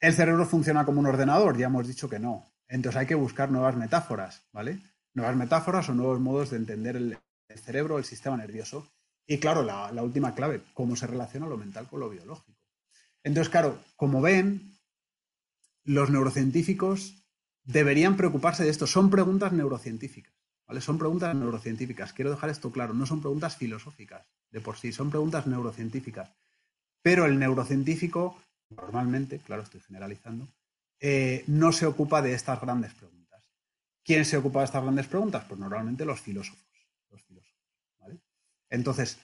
El cerebro funciona como un ordenador, ya hemos dicho que no. Entonces hay que buscar nuevas metáforas, ¿vale? Nuevas metáforas o nuevos modos de entender el cerebro, el sistema nervioso. Y claro, la, última clave, cómo se relaciona lo mental con lo biológico. Entonces, claro, como ven, los neurocientíficos deberían preocuparse de esto. Son preguntas neurocientíficas, ¿vale? Son preguntas neurocientíficas. Quiero dejar esto claro, no son preguntas filosóficas de por sí, son preguntas neurocientíficas. Pero el neurocientífico, normalmente, claro, estoy generalizando, eh, no se ocupa de estas grandes preguntas. ¿Quién se ocupa de estas grandes preguntas? Pues normalmente los filósofos. Entonces,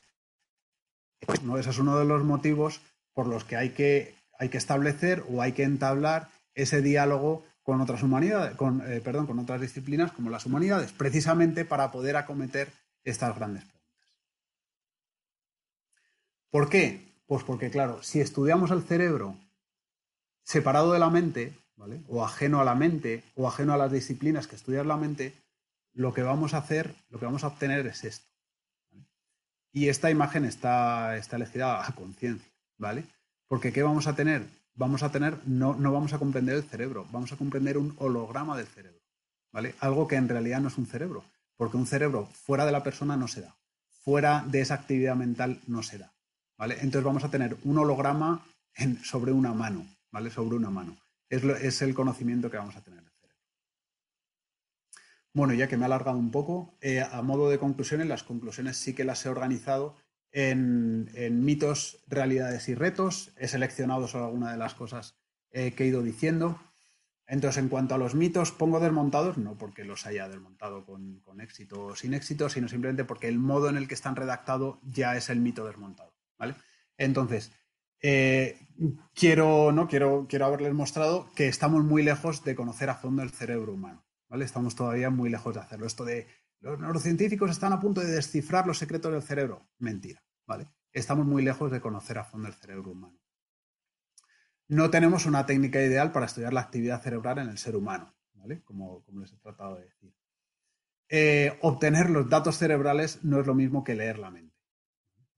¿no? ese es uno de los motivos por los que hay que, hay que establecer o hay que entablar ese diálogo con otras humanidades, con, eh, perdón, con otras disciplinas como las humanidades, precisamente para poder acometer estas grandes preguntas. ¿Por qué? Pues porque, claro, si estudiamos el cerebro separado de la mente, ¿vale? O ajeno a la mente, o ajeno a las disciplinas que estudian la mente, lo que vamos a hacer, lo que vamos a obtener es esto. Y esta imagen está, está elegida a conciencia, ¿vale? Porque ¿qué vamos a tener? Vamos a tener, no, no vamos a comprender el cerebro, vamos a comprender un holograma del cerebro, ¿vale? Algo que en realidad no es un cerebro, porque un cerebro fuera de la persona no se da, fuera de esa actividad mental no se da, ¿vale? Entonces vamos a tener un holograma sobre una mano, ¿vale? Sobre una mano. Es, es el conocimiento que vamos a tener. Bueno, ya que me he alargado un poco, eh, a modo de conclusiones, las conclusiones sí que las he organizado en, mitos, realidades y retos. He seleccionado solo algunas de las cosas eh, que he ido diciendo. Entonces, en cuanto a los mitos, pongo desmontados, no porque los haya desmontado con, éxito o sin éxito, sino simplemente porque el modo en el que están redactados ya es el mito desmontado. ¿vale? Entonces, eh, quiero, ¿no? quiero, quiero haberles mostrado que estamos muy lejos de conocer a fondo el cerebro humano. Estamos todavía muy lejos de hacerlo. Esto de los neurocientíficos están a punto de descifrar los secretos del cerebro. Mentira, ¿vale? Estamos muy lejos de conocer a fondo el cerebro humano. No tenemos una técnica ideal para estudiar la actividad cerebral en el ser humano, ¿vale? Como, les he tratado de decir. Eh, obtener los datos cerebrales no es lo mismo que leer la mente.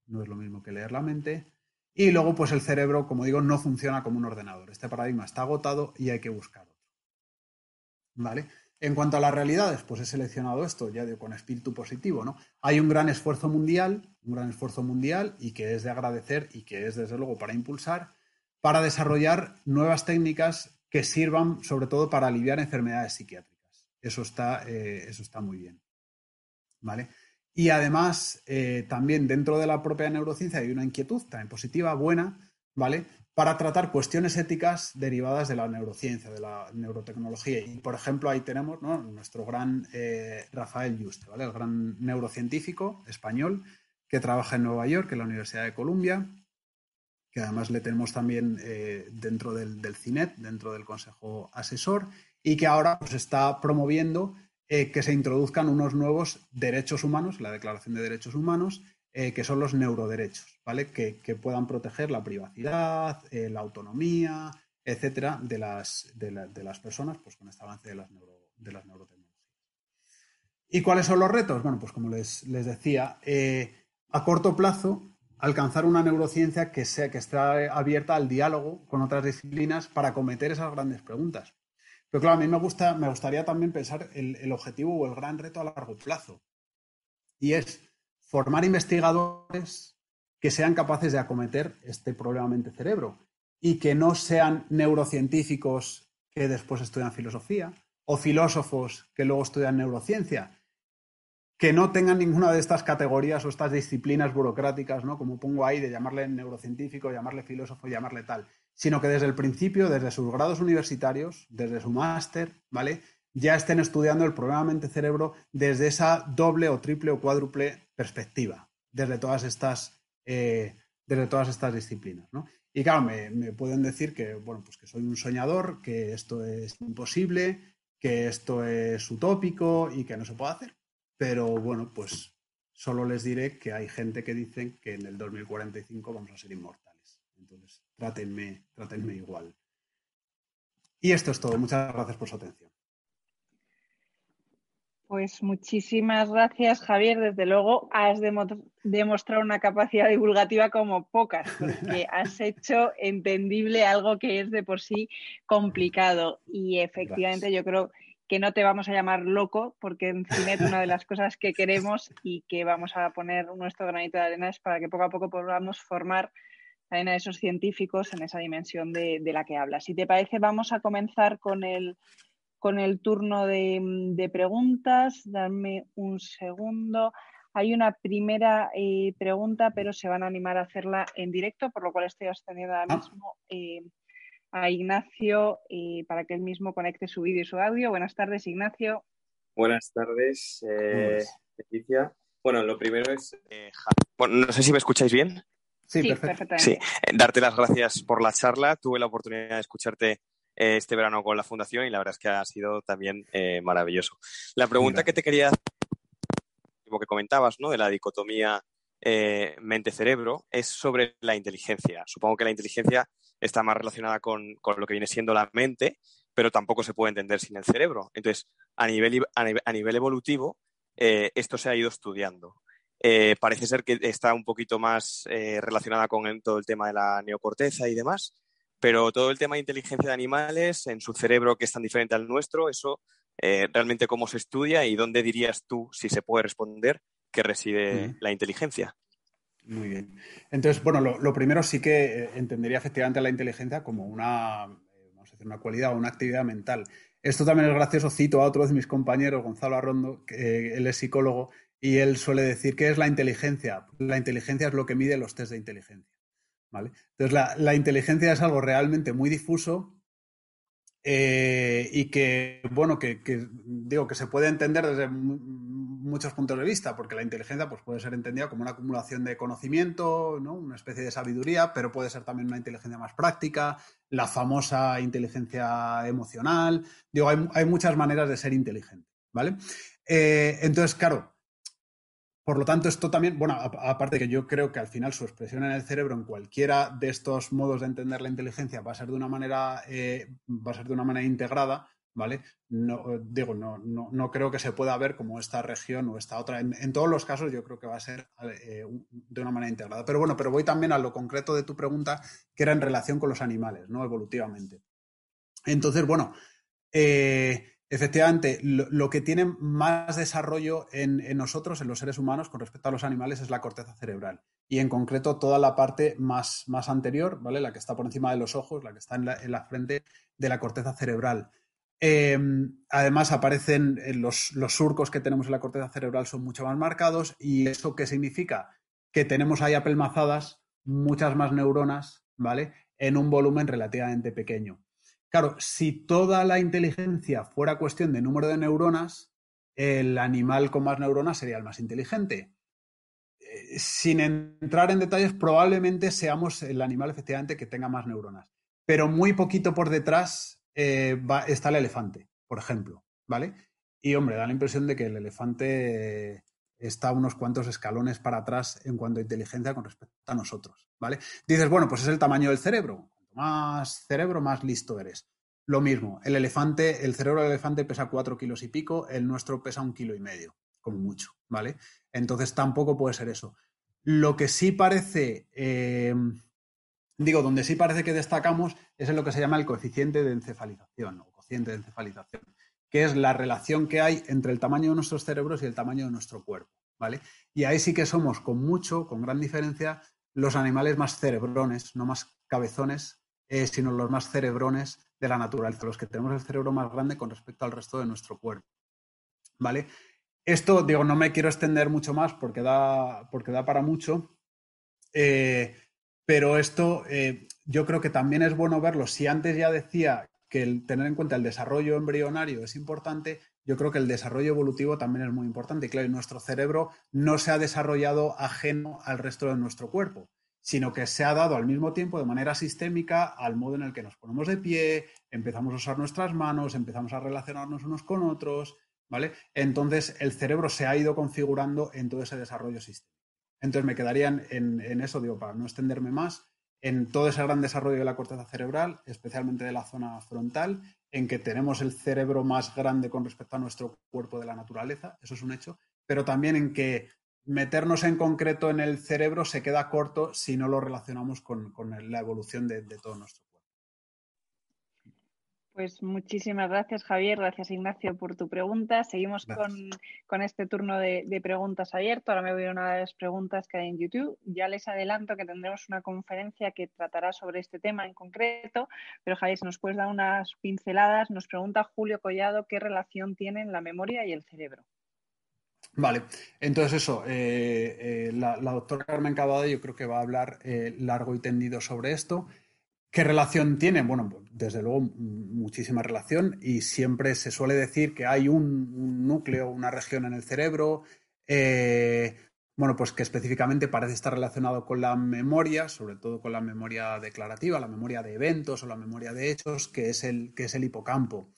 No es lo mismo que leer la mente. Y luego, pues el cerebro, como digo, no funciona como un ordenador. Este paradigma está agotado y hay que buscar otro. ¿Vale? En cuanto a las realidades, pues he seleccionado esto, ya con espíritu positivo, ¿no? Hay un gran esfuerzo mundial, un gran esfuerzo mundial y que es de agradecer y que es desde luego para impulsar, para desarrollar nuevas técnicas que sirvan sobre todo para aliviar enfermedades psiquiátricas. Eso está, eh, eso está muy bien. ¿Vale? Y además, eh, también dentro de la propia neurociencia hay una inquietud también positiva, buena, ¿vale? Para tratar cuestiones éticas derivadas de la neurociencia, de la neurotecnología. Y, por ejemplo, ahí tenemos nuestro gran eh, Rafael Juste, el gran neurocientífico español que trabaja en Nueva York, en la Universidad de Columbia, que además le tenemos también eh, dentro del, CINET, dentro del Consejo Asesor, y que ahora pues, está promoviendo eh, que se introduzcan unos nuevos derechos humanos, la Declaración de Derechos Humanos, eh, que son los neuroderechos, ¿vale? Que, puedan proteger la privacidad, eh, la autonomía, etcétera, de las, de, las personas pues, con este avance de las, de las neurotecnologías. ¿Y cuáles son los retos? Bueno, pues como les, decía, eh, a corto plazo, alcanzar una neurociencia que, sea, que esté abierta al diálogo con otras disciplinas para cometer esas grandes preguntas. Pero claro, a mí me, gusta, me gustaría también pensar el, el objetivo o el gran reto a largo plazo. Y es formar investigadores que sean capaces de acometer este problema mente-cerebro y que no sean neurocientíficos que después estudian filosofía o filósofos que luego estudian neurociencia, que no tengan ninguna de estas categorías o estas disciplinas burocráticas, ¿no? Como pongo ahí de llamarle neurocientífico, llamarle filósofo, llamarle tal, sino que desde el principio, desde sus grados universitarios, desde su máster, ¿vale? Ya estén estudiando el problema mente-cerebro desde esa doble o triple o cuádruple perspectiva desde todas estas, eh, desde todas estas disciplinas. ¿no? Y claro, me, pueden decir que, bueno, pues que soy un soñador, que esto es imposible, que esto es utópico y que no se puede hacer. Pero bueno, pues solo les diré que hay gente que dice que en el 2045 vamos a ser inmortales. Entonces, trátenme, trátenme igual. Y esto es todo. Muchas gracias por su atención. Pues muchísimas gracias, Javier. Desde luego has demostrado una capacidad divulgativa como pocas, porque has hecho entendible algo que es de por sí complicado. Y efectivamente yo creo que no te vamos a llamar loco, porque en CINET una de las cosas que queremos y que vamos a poner nuestro granito de arena es para que poco a poco podamos formar también a esos científicos en esa dimensión de, de la que hablas. Si te parece, vamos a comenzar con el con el turno de, preguntas. Dame un segundo. Hay una primera eh, pregunta, pero se van a animar a hacerla en directo, por lo cual estoy extendiendo ahora ah. mismo eh, a Ignacio eh, para que él mismo conecte su vídeo y su audio. Buenas tardes, Ignacio. Buenas tardes, Leticia. Bueno, lo primero es. no sé si me escucháis bien. Sí, perfectamente. Sí, darte las gracias por la charla. Tuve la oportunidad de escucharte este verano con la fundación y la verdad es que ha sido también eh, maravilloso. La pregunta que te quería hacer, como que comentabas, ¿no? De la dicotomía eh, mente-cerebro, es sobre la inteligencia. Supongo que la inteligencia está más relacionada con, lo que viene siendo la mente, pero tampoco se puede entender sin el cerebro. Entonces, a nivel, a nivel, evolutivo, eh, esto se ha ido estudiando. parece ser que está un poquito más relacionada con todo el tema de la neocorteza y demás, pero todo el tema de inteligencia de animales en su cerebro que es tan diferente al nuestro, eso eh, realmente cómo se estudia y dónde dirías tú, si se puede responder, que reside la inteligencia. Muy bien. Entonces, bueno, lo, primero sí que eh, entendería efectivamente la inteligencia como una, eh, vamos a decir, una cualidad o una actividad mental. Esto también es gracioso, cito a otro de mis compañeros, Gonzalo Arrondo, que él es psicólogo, y él suele decir, ¿qué es la inteligencia? La inteligencia es lo que mide los test de inteligencia. Entonces, la, inteligencia es algo realmente muy difuso eh, y que, bueno, que, digo, que se puede entender desde muchos puntos de vista, porque la inteligencia pues, puede ser entendida como una acumulación de conocimiento, ¿no? una especie de sabiduría, pero puede ser también una inteligencia más práctica, la famosa inteligencia emocional. Digo, hay, muchas maneras de ser inteligente, ¿vale? Eh, entonces, claro, por lo tanto, esto también, bueno, aparte que yo creo que al final su expresión en el cerebro, en cualquiera de estos modos de entender la inteligencia, va a ser de una manera, eh, va a ser de una manera integrada, ¿vale? No, digo, no, no, creo que se pueda ver como esta región o esta otra. En, todos los casos, yo creo que va a ser eh, de una manera integrada. Pero bueno, pero voy también a lo concreto de tu pregunta, que era en relación con los animales, ¿no? Evolutivamente. Entonces, bueno, eh, Efectivamente, lo, que tiene más desarrollo en, nosotros, en los seres humanos, con respecto a los animales, es la corteza cerebral. Y en concreto, toda la parte más, más anterior, ¿vale? La que está por encima de los ojos, la que está en la, frente de la corteza cerebral. Em, además, aparecen eh, los, los surcos que tenemos en la corteza cerebral son mucho más marcados. ¿Y eso qué significa? Que tenemos ahí apelmazadas muchas más neuronas, ¿vale? En un volumen relativamente pequeño. Claro, si toda la inteligencia fuera cuestión de número de neuronas, el animal con más neuronas sería el más inteligente. Eh, sin entrar en detalles, probablemente seamos el animal efectivamente que tenga más neuronas. Pero muy poquito por detrás eh, está el elefante, por ejemplo, ¿vale? Y hombre, da la impresión de que el elefante está unos cuantos escalones para atrás en cuanto a inteligencia con respecto a nosotros, ¿vale? Dices, bueno, pues es el tamaño del cerebro. Más cerebro, más listo eres. Lo mismo, el elefante, el cerebro del elefante pesa cuatro kilos y pico, el nuestro pesa un kilo y medio, como mucho, ¿vale? Entonces tampoco puede ser eso. Lo que sí parece, eh, digo, donde sí parece que destacamos es en lo que se llama el coeficiente de encefalización o cociente de encefalización, que es la relación que hay entre el tamaño de nuestros cerebros y el tamaño de nuestro cuerpo, ¿vale? Y ahí sí que somos con mucho, con gran diferencia, los animales más cerebrones, no más cabezones, eh, sino los más cerebrones de la naturaleza, los que tenemos el cerebro más grande con respecto al resto de nuestro cuerpo. ¿Vale? Esto, digo, no me quiero extender mucho más porque da, porque da para mucho, eh, pero esto eh, yo creo que también es bueno verlo. Si antes ya decía que el tener en cuenta el desarrollo embrionario es importante, yo creo que el desarrollo evolutivo también es muy importante. Y claro, nuestro cerebro no se ha desarrollado ajeno al resto de nuestro cuerpo sino que se ha dado al mismo tiempo de manera sistémica al modo en el que nos ponemos de pie, empezamos a usar nuestras manos, empezamos a relacionarnos unos con otros, ¿vale? Entonces el cerebro se ha ido configurando en todo ese desarrollo sistémico. Entonces me quedaría en, en eso, digo, para no extenderme más, en todo ese gran desarrollo de la corteza cerebral, especialmente de la zona frontal, en que tenemos el cerebro más grande con respecto a nuestro cuerpo de la naturaleza, eso es un hecho, pero también en que meternos en concreto en el cerebro se queda corto si no lo relacionamos con, la evolución de, todo nuestro cuerpo. Pues muchísimas gracias, Javier. Gracias, Ignacio, por tu pregunta. Seguimos con, este turno de, preguntas abierto. Ahora me voy a una de las preguntas que hay en YouTube. Ya les adelanto que tendremos una conferencia que tratará sobre este tema en concreto. Pero, Javier, si nos puedes dar unas pinceladas, nos pregunta Julio Collado qué relación tienen la memoria y el cerebro. Vale, entonces eso, eh, eh, la, doctora Carmen Cavada yo creo que va a hablar eh, largo y tendido sobre esto. ¿Qué relación tiene? Bueno, desde luego muchísima relación y siempre se suele decir que hay un, núcleo, una región en el cerebro, bueno, pues que específicamente parece estar relacionado con la memoria, sobre todo con la memoria declarativa, la memoria de eventos o la memoria de hechos, que es el, que es el hipocampo.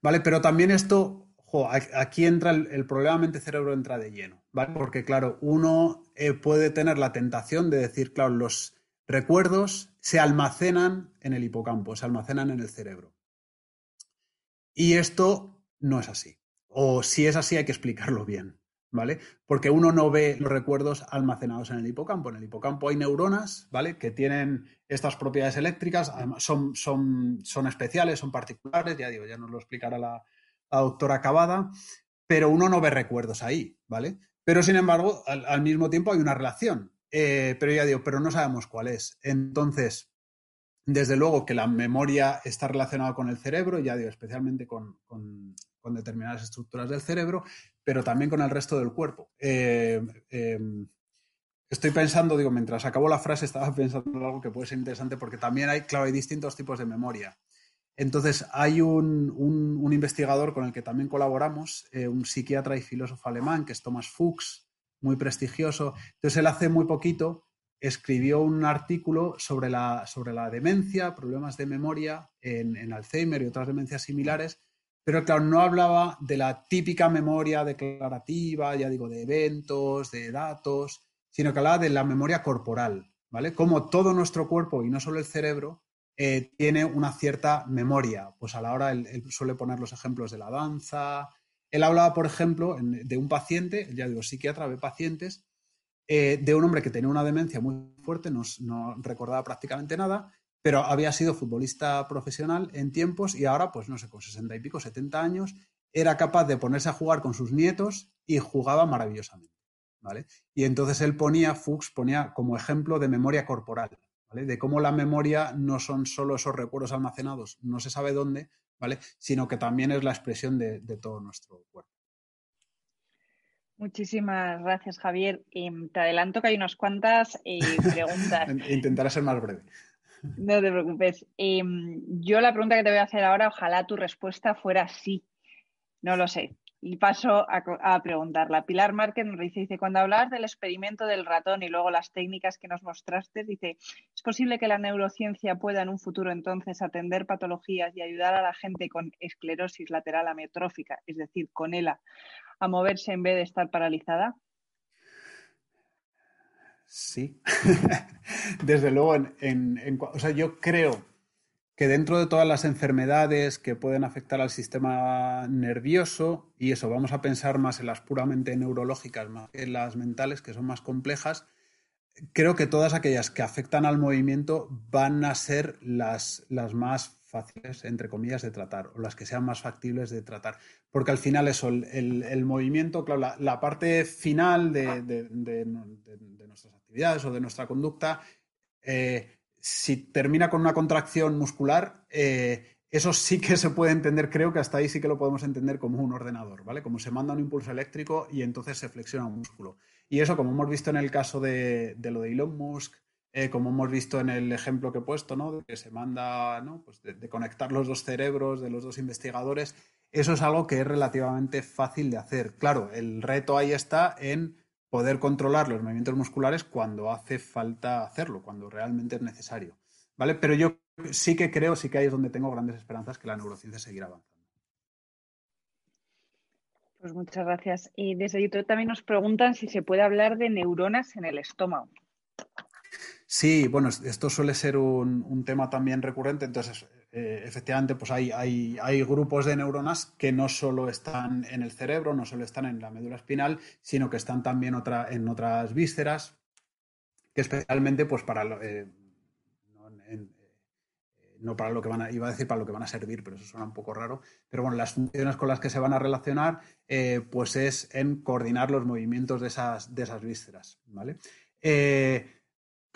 ¿Vale? Pero también esto aquí entra el, problema mente-cerebro entra de lleno, ¿vale? Porque, claro, uno eh, puede tener la tentación de decir, claro, los recuerdos se almacenan en el hipocampo, se almacenan en el cerebro. Y esto no es así. O si es así, hay que explicarlo bien, ¿vale? Porque uno no ve los recuerdos almacenados en el hipocampo. En el hipocampo hay neuronas, ¿vale? Que tienen estas propiedades eléctricas, además son, son, son especiales, son particulares, ya digo, ya nos lo explicará la, la doctora Cavada, pero uno no ve recuerdos ahí, ¿vale? Pero sin embargo, al, mismo tiempo hay una relación. Eh, pero ya digo, pero no sabemos cuál es. Entonces, desde luego que la memoria está relacionada con el cerebro, ya digo, especialmente con, determinadas estructuras del cerebro, pero también con el resto del cuerpo. Eh, em, estoy pensando, digo, mientras acabo la frase, estaba pensando en algo que puede ser interesante porque también hay, claro, hay distintos tipos de memoria. Entonces, hay un, investigador con el que también colaboramos, eh, un psiquiatra y filósofo alemán, que es Thomas Fuchs, muy prestigioso. Entonces, él hace muy poquito escribió un artículo sobre la, demencia, problemas de memoria en, Alzheimer y otras demencias similares, pero claro, no hablaba de la típica memoria declarativa, ya digo, de eventos, de datos, sino que hablaba de la memoria corporal, ¿vale? Como todo nuestro cuerpo y no solo el cerebro eh, tiene una cierta memoria. Pues a la hora, él, suele poner los ejemplos de la danza. Él hablaba, por ejemplo, de un paciente, ya digo, psiquiatra, ve pacientes, eh, de un hombre que tenía una demencia muy fuerte, no, recordaba prácticamente nada, pero había sido futbolista profesional en tiempos y ahora, pues no sé, con sesenta y pico, 70 años, era capaz de ponerse a jugar con sus nietos y jugaba maravillosamente. ¿vale? Y entonces él ponía, Fuchs ponía como ejemplo de memoria corporal de cómo la memoria no son solo esos recuerdos almacenados, no se sabe dónde, ¿vale? Sino que también es la expresión de, todo nuestro cuerpo. Muchísimas gracias, Javier. Te adelanto que hay unas cuantas eh, preguntas. Intentaré ser más breve. No te preocupes. Em, yo la pregunta que te voy a hacer ahora, ojalá tu respuesta fuera sí. No lo sé. Y paso a, preguntarla. Pilar Márquez dice, cuando hablabas del experimento del ratón y luego las técnicas que nos mostraste, dice, ¿es posible que la neurociencia pueda en un futuro entonces atender patologías y ayudar a la gente con esclerosis lateral amiotrófica, es decir, con ELA, a moverse en vez de estar paralizada? sí. Desde luego, en, o sea, yo creo que dentro de todas las enfermedades que pueden afectar al sistema nervioso, y eso, vamos a pensar más en las puramente neurológicas, más en las mentales, que son más complejas, creo que todas aquellas que afectan al movimiento van a ser las, las más fáciles, entre comillas, de tratar, o las que sean más factibles de tratar. Porque al final eso, el, movimiento, claro, la, parte final de, nuestras actividades o de nuestra conducta, eh, si termina con una contracción muscular, eh, eso sí que se puede entender, creo que hasta ahí sí que lo podemos entender como un ordenador, ¿vale? Como se manda un impulso eléctrico y entonces se flexiona un músculo. Y eso, como hemos visto en el caso de, lo de Elon Musk, eh, como hemos visto en el ejemplo que he puesto, ¿no? De que se manda, ¿no? Pues de, conectar los dos cerebros de los dos investigadores, eso es algo que es relativamente fácil de hacer. Claro, el reto ahí está en poder controlar los movimientos musculares cuando hace falta hacerlo, cuando realmente es necesario. ¿Vale? Pero yo sí que creo, sí que ahí es donde tengo grandes esperanzas que la neurociencia seguirá avanzando. Pues muchas gracias. Y desde YouTube también nos preguntan si se puede hablar de neuronas en el estómago. Sí, bueno, esto suele ser un, tema también recurrente. Entonces, eh, efectivamente, pues hay, hay, hay, grupos de neuronas que no solo están en el cerebro, no solo están en la médula espinal, sino que están también otra, en otras vísceras, que especialmente, pues para eh, no para lo que van a, iba a decir para lo que van a servir, pero eso suena un poco raro. Pero bueno, las funciones con las que se van a relacionar, eh, pues es en coordinar los movimientos de esas, de esas vísceras, ¿vale? Eh,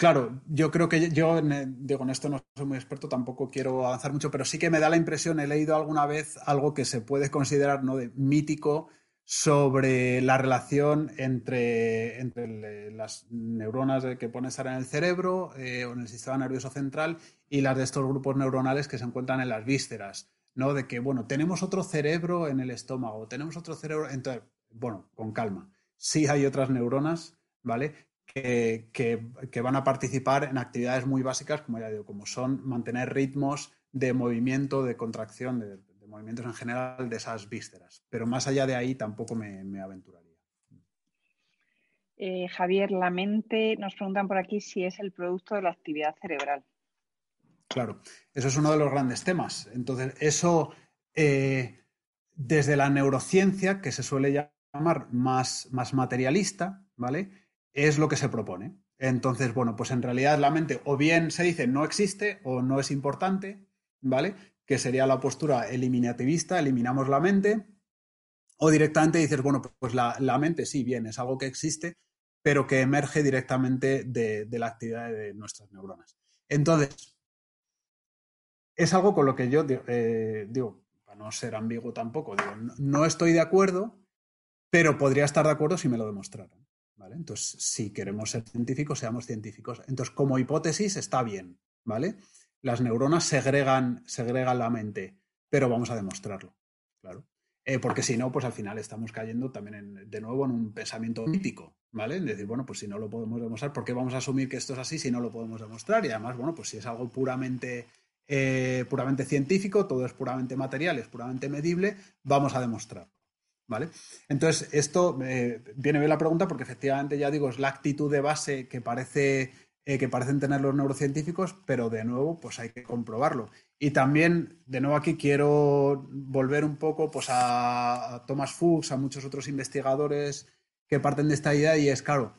claro, yo creo que yo, digo, en esto no soy muy experto, tampoco quiero avanzar mucho, pero sí que me da la impresión, he leído alguna vez algo que se puede considerar ¿no? de mítico sobre la relación entre, entre las neuronas que pueden estar en el cerebro eh, o en el sistema nervioso central y las de estos grupos neuronales que se encuentran en las vísceras, ¿no? De que, bueno, tenemos otro cerebro en el estómago, tenemos otro cerebro, entonces, bueno, con calma. Sí hay otras neuronas, ¿vale? Que, que, van a participar en actividades muy básicas, como ya digo, como son mantener ritmos de movimiento, de contracción, de, movimientos en general de esas vísceras. Pero más allá de ahí tampoco me, aventuraría. Eh, Javier, la mente, nos preguntan por aquí si es el producto de la actividad cerebral. Claro, eso es uno de los grandes temas. Entonces, eso eh, desde la neurociencia, que se suele llamar más, más materialista, ¿vale? Es lo que se propone. Entonces, bueno, pues en realidad la mente o bien se dice no existe o no es importante, ¿vale? que sería la postura eliminativista, eliminamos la mente, o directamente dices, bueno, pues la, mente sí, bien, es algo que existe, pero que emerge directamente de, la actividad de nuestras neuronas. Entonces, es algo con lo que yo eh, digo, para no ser ambiguo tampoco, digo, no, estoy de acuerdo, pero podría estar de acuerdo si me lo demostraran. ¿Vale? Entonces, si queremos ser científicos, seamos científicos. Entonces, como hipótesis está bien, ¿vale? las neuronas segregan, segregan la mente, pero vamos a demostrarlo, claro. Eh, porque si no, pues al final estamos cayendo también de nuevo en un pensamiento mítico, ¿vale? En decir, bueno, pues si no lo podemos demostrar, ¿por qué vamos a asumir que esto es así si no lo podemos demostrar? Y además, bueno, pues si es algo puramente, eh, puramente científico, todo es puramente material, es puramente medible, vamos a demostrarlo. ¿Vale? Entonces, esto eh, viene bien la pregunta porque efectivamente, ya digo, es la actitud de base que parece eh, que parecen tener los neurocientíficos, pero de nuevo, pues hay que comprobarlo. Y también, de nuevo aquí quiero volver un poco pues, a, Thomas Fuchs, a muchos otros investigadores que parten de esta idea y es, claro,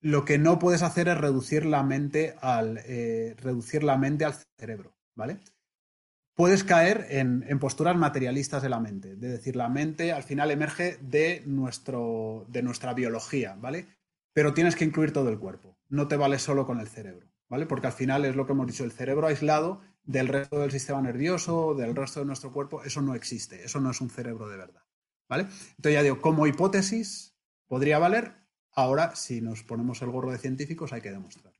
lo que no puedes hacer es reducir la mente al, eh, reducir la mente al cerebro, ¿vale? Puedes caer en, posturas materialistas de la mente, de decir, la mente al final emerge de, nuestro, de nuestra biología, ¿vale? Pero tienes que incluir todo el cuerpo no te vale solo con el cerebro, ¿vale? Porque al final es lo que hemos dicho, el cerebro aislado del resto del sistema nervioso, del resto de nuestro cuerpo, eso no existe, eso no es un cerebro de verdad, ¿vale? Entonces ya digo, como hipótesis podría valer, ahora si nos ponemos el gorro de científicos hay que demostrar.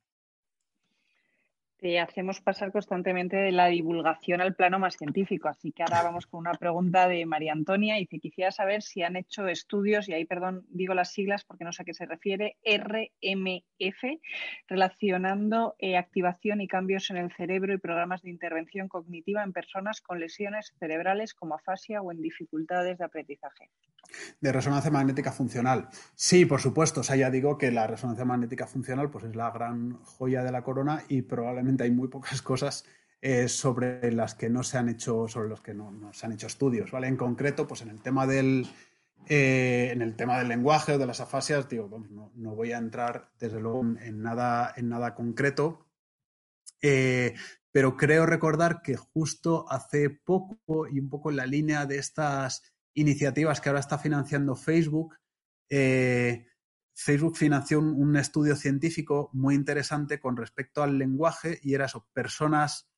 Hacemos pasar constantemente de la divulgación al plano más científico, así que ahora vamos con una pregunta de María Antonia y que quisiera saber si han hecho estudios, y ahí, perdón, digo las siglas porque no sé a qué se refiere, RMS F, relacionando eh, activación y cambios en el cerebro y programas de intervención cognitiva en personas con lesiones cerebrales como afasia o en dificultades de aprendizaje. De resonancia magnética funcional. Sí, por supuesto. O sea, ya digo que la resonancia magnética funcional pues, es la gran joya de la corona y probablemente hay muy pocas cosas eh, sobre las que no se han hecho, sobre los que no, se han hecho estudios. ¿vale? En concreto, pues en el tema del, eh, en el tema del lenguaje o de las afasias, digo, no, voy a entrar desde luego en nada, en nada concreto, eh, pero creo recordar que justo hace poco y un poco en la línea de estas iniciativas que ahora está financiando Facebook, Facebook financió un, estudio científico muy interesante con respecto al lenguaje y era eso, personas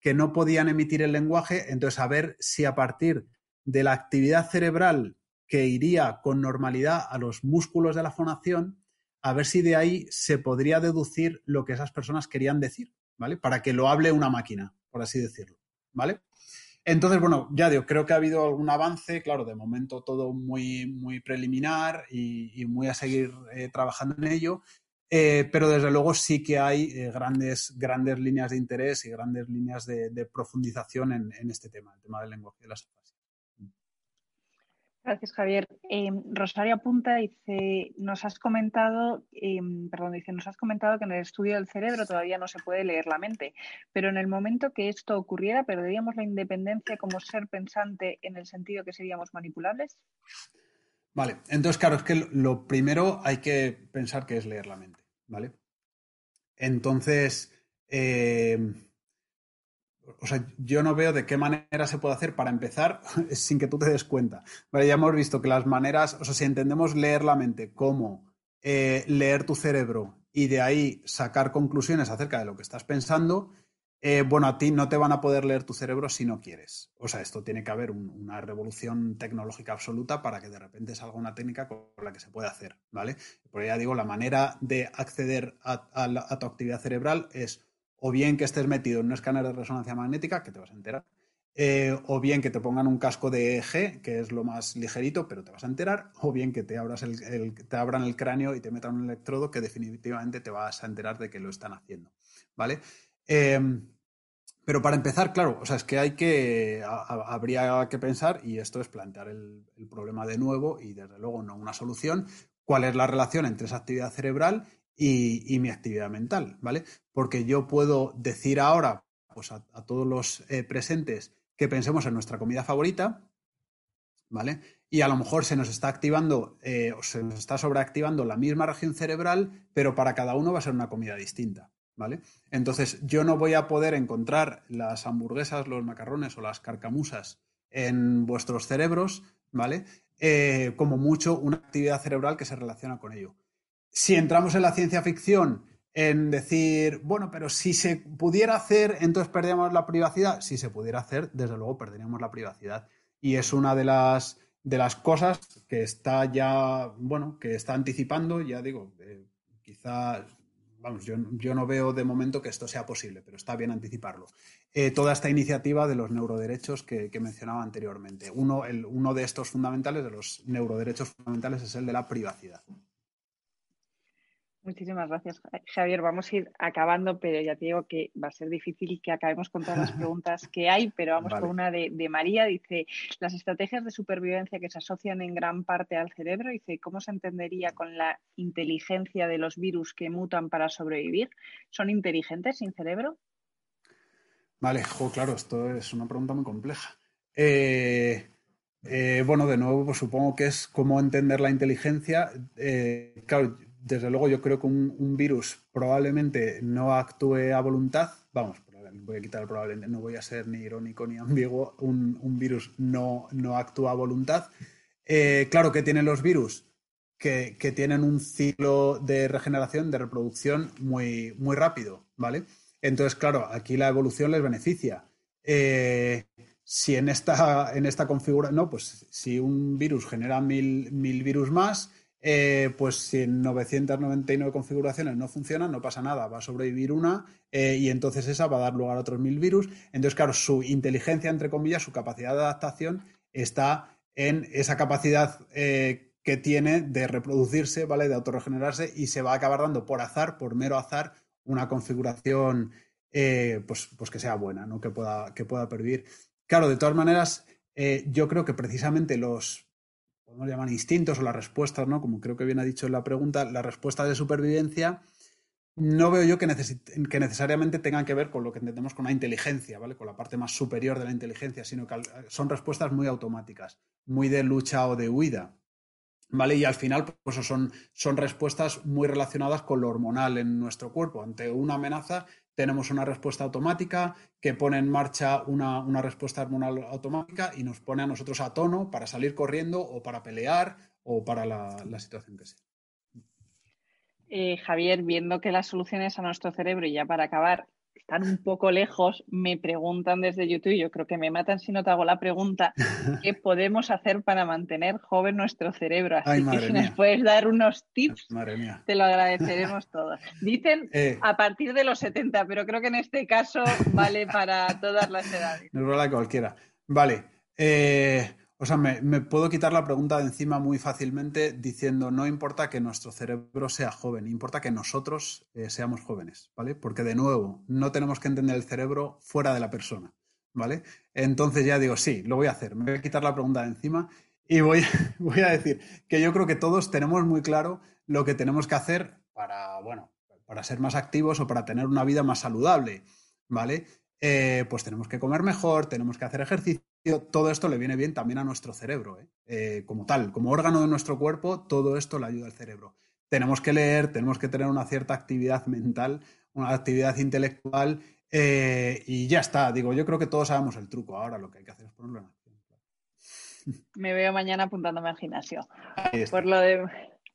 que no podían emitir el lenguaje, entonces a ver si a partir de la actividad cerebral que iría con normalidad a los músculos de la fonación, a ver si de ahí se podría deducir lo que esas personas querían decir, ¿vale? Para que lo hable una máquina, por así decirlo, ¿vale? Entonces, bueno, ya digo, creo que ha habido algún avance, claro, de momento todo muy, muy preliminar y, muy a seguir eh, trabajando en ello, eh, pero desde luego sí que hay eh, grandes, grandes líneas de interés y grandes líneas de, profundización en, en, este tema, el tema del lenguaje de las Gracias, Javier. Em, Rosario apunta, dice, nos has comentado, em, perdón, dice, nos has comentado que en el estudio del cerebro todavía no se puede leer la mente, pero en el momento que esto ocurriera, ¿perderíamos la independencia como ser pensante en el sentido que seríamos manipulables? Vale, entonces, claro, es que lo primero hay que pensar que es leer la mente, ¿vale? Entonces, eh, o sea, yo no veo de qué manera se puede hacer para empezar sin que tú te des cuenta. ya hemos visto que las maneras, o sea, si entendemos leer la mente como eh, leer tu cerebro y de ahí sacar conclusiones acerca de lo que estás pensando, eh, bueno, a ti no te van a poder leer tu cerebro si no quieres. O sea, esto tiene que haber una revolución tecnológica absoluta para que de repente salga una técnica con la que se pueda hacer, ¿vale? Por ya digo, la manera de acceder a tu actividad cerebral es o bien que estés metido en un escáner de resonancia magnética, que te vas a enterar, eh, o bien que te pongan un casco de EEG, que es lo más ligerito, pero te vas a enterar, o bien que te, abras el, te abran el cráneo y te metan un electrodo que definitivamente te vas a enterar de que lo están haciendo. ¿Vale? Em, pero para empezar, claro, o sea, es que hay que, habría que pensar, y esto es plantear el, el, problema de nuevo y desde luego no una solución, cuál es la relación entre esa actividad cerebral y, mi actividad mental, ¿vale? Porque yo puedo decir ahora pues a, todos los eh, presentes que pensemos en nuestra comida favorita, ¿vale? Y a lo mejor se nos está activando eh, o se nos está sobreactivando la misma región cerebral, pero para cada uno va a ser una comida distinta, ¿vale? Entonces yo no voy a poder encontrar las hamburguesas, los macarrones o las carcamusas en vuestros cerebros, ¿vale? Eh, como mucho una actividad cerebral que se relaciona con ello si entramos en la ciencia ficción en decir, bueno, pero si se pudiera hacer, entonces perderíamos la privacidad. Si se pudiera hacer, desde luego perderíamos la privacidad. Y es una de las, de las cosas que está ya, bueno, que está anticipando, ya digo, eh, quizá, vamos, yo, no veo de momento que esto sea posible, pero está bien anticiparlo. Eh, toda esta iniciativa de los neuroderechos que, mencionaba anteriormente. Uno, el, uno de estos fundamentales, de los neuroderechos fundamentales, es el de la privacidad. Muchísimas gracias, Javier. Vamos a ir acabando, pero ya te digo que va a ser difícil que acabemos con todas las preguntas que hay, pero vamos con una de, María. Dice, las estrategias de supervivencia que se asocian en gran parte al cerebro, dice, ¿cómo se entendería con la inteligencia de los virus que mutan para sobrevivir? ¿Son inteligentes sin cerebro? Vale, claro, esto es una pregunta muy compleja. Eh, eh, bueno, de nuevo, pues supongo que es cómo entender la inteligencia. Eh, claro, desde luego yo creo que un, virus probablemente no actúe a voluntad, vamos, voy a quitar probablemente, no voy a ser ni irónico ni ambiguo, un, virus no, no, actúa a voluntad. Eh, claro que tienen los virus que, tienen un ciclo de regeneración, de reproducción muy, muy rápido, ¿vale? Entonces, claro, aquí la evolución les beneficia. Eh, si en esta, en esta configuración, no, pues si un virus genera mil, mil virus más, eh, pues si en 999 configuraciones no funciona, no pasa nada, va a sobrevivir una eh, y entonces esa va a dar lugar a otros mil virus. Entonces, claro, su inteligencia, entre comillas, su capacidad de adaptación está en esa capacidad eh, que tiene de reproducirse, ¿vale? De autorregenerarse y se va a acabar dando por azar, por mero azar, una configuración pues, pues que sea buena, ¿no? Que pueda, que pueda pervivir. Claro, de todas maneras, yo creo que precisamente los, podemos llamar instintos o las respuestas, ¿no? Como creo que bien ha dicho en la pregunta, las respuestas de supervivencia no veo yo que, que, necesariamente tengan que ver con lo que entendemos con la inteligencia, ¿vale? Con la parte más superior de la inteligencia, sino que son respuestas muy automáticas, muy de lucha o de huida. ¿Vale? Y al final, pues son, son respuestas muy relacionadas con lo hormonal en nuestro cuerpo. Ante una amenaza, tenemos una respuesta automática que pone en marcha una, respuesta hormonal automática y nos pone a nosotros a tono para salir corriendo o para pelear o para la, la situación que sea. Eh, Javier, viendo que las soluciones a nuestro cerebro, y ya para acabar, están un poco lejos, me preguntan desde YouTube, yo creo que me matan si no te hago la pregunta, ¿qué podemos hacer para mantener joven nuestro cerebro? Así que si nos puedes dar unos tips, te lo agradeceremos todos. Dicen eh. a partir de los 70, pero creo que en este caso vale para todas las edades. Nos vale cualquiera. Vale. Eh, o sea, me, puedo quitar la pregunta de encima muy fácilmente diciendo no importa que nuestro cerebro sea joven, importa que nosotros eh, seamos jóvenes, ¿vale? Porque de nuevo, no tenemos que entender el cerebro fuera de la persona, ¿vale? Entonces ya digo, sí, lo voy a hacer, me voy a quitar la pregunta de encima y voy, a decir que yo creo que todos tenemos muy claro lo que tenemos que hacer para, bueno, para ser más activos o para tener una vida más saludable, ¿vale? Eh, pues tenemos que comer mejor, tenemos que hacer ejercicio, todo esto le viene bien también a nuestro cerebro, ¿eh? Eh, como tal, como órgano de nuestro cuerpo, todo esto le ayuda al cerebro. Tenemos que leer, tenemos que tener una cierta actividad mental, una actividad intelectual y ya está. Digo, yo creo que todos sabemos el truco. Ahora lo que hay que hacer es ponerlo en acción. Me veo mañana apuntándome al gimnasio. Por lo de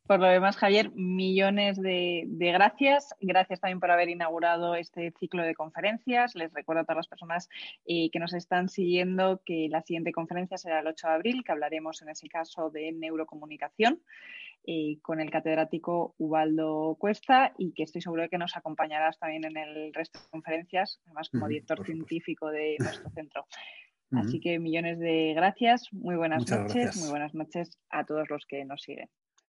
por lo demás, Javier, millones de, gracias. Gracias también por haber inaugurado este ciclo de conferencias. Les recuerdo a todas las personas eh, que nos están siguiendo que la siguiente conferencia será el 8 de abril, que hablaremos en ese caso de neurocomunicación. Eh, con el catedrático Ubaldo Cuesta y que estoy seguro de que nos acompañarás también en el resto de conferencias, además como director científico de nuestro centro. Así que millones de gracias, muy buenas noches, muy buenas noches a todos los que nos siguen.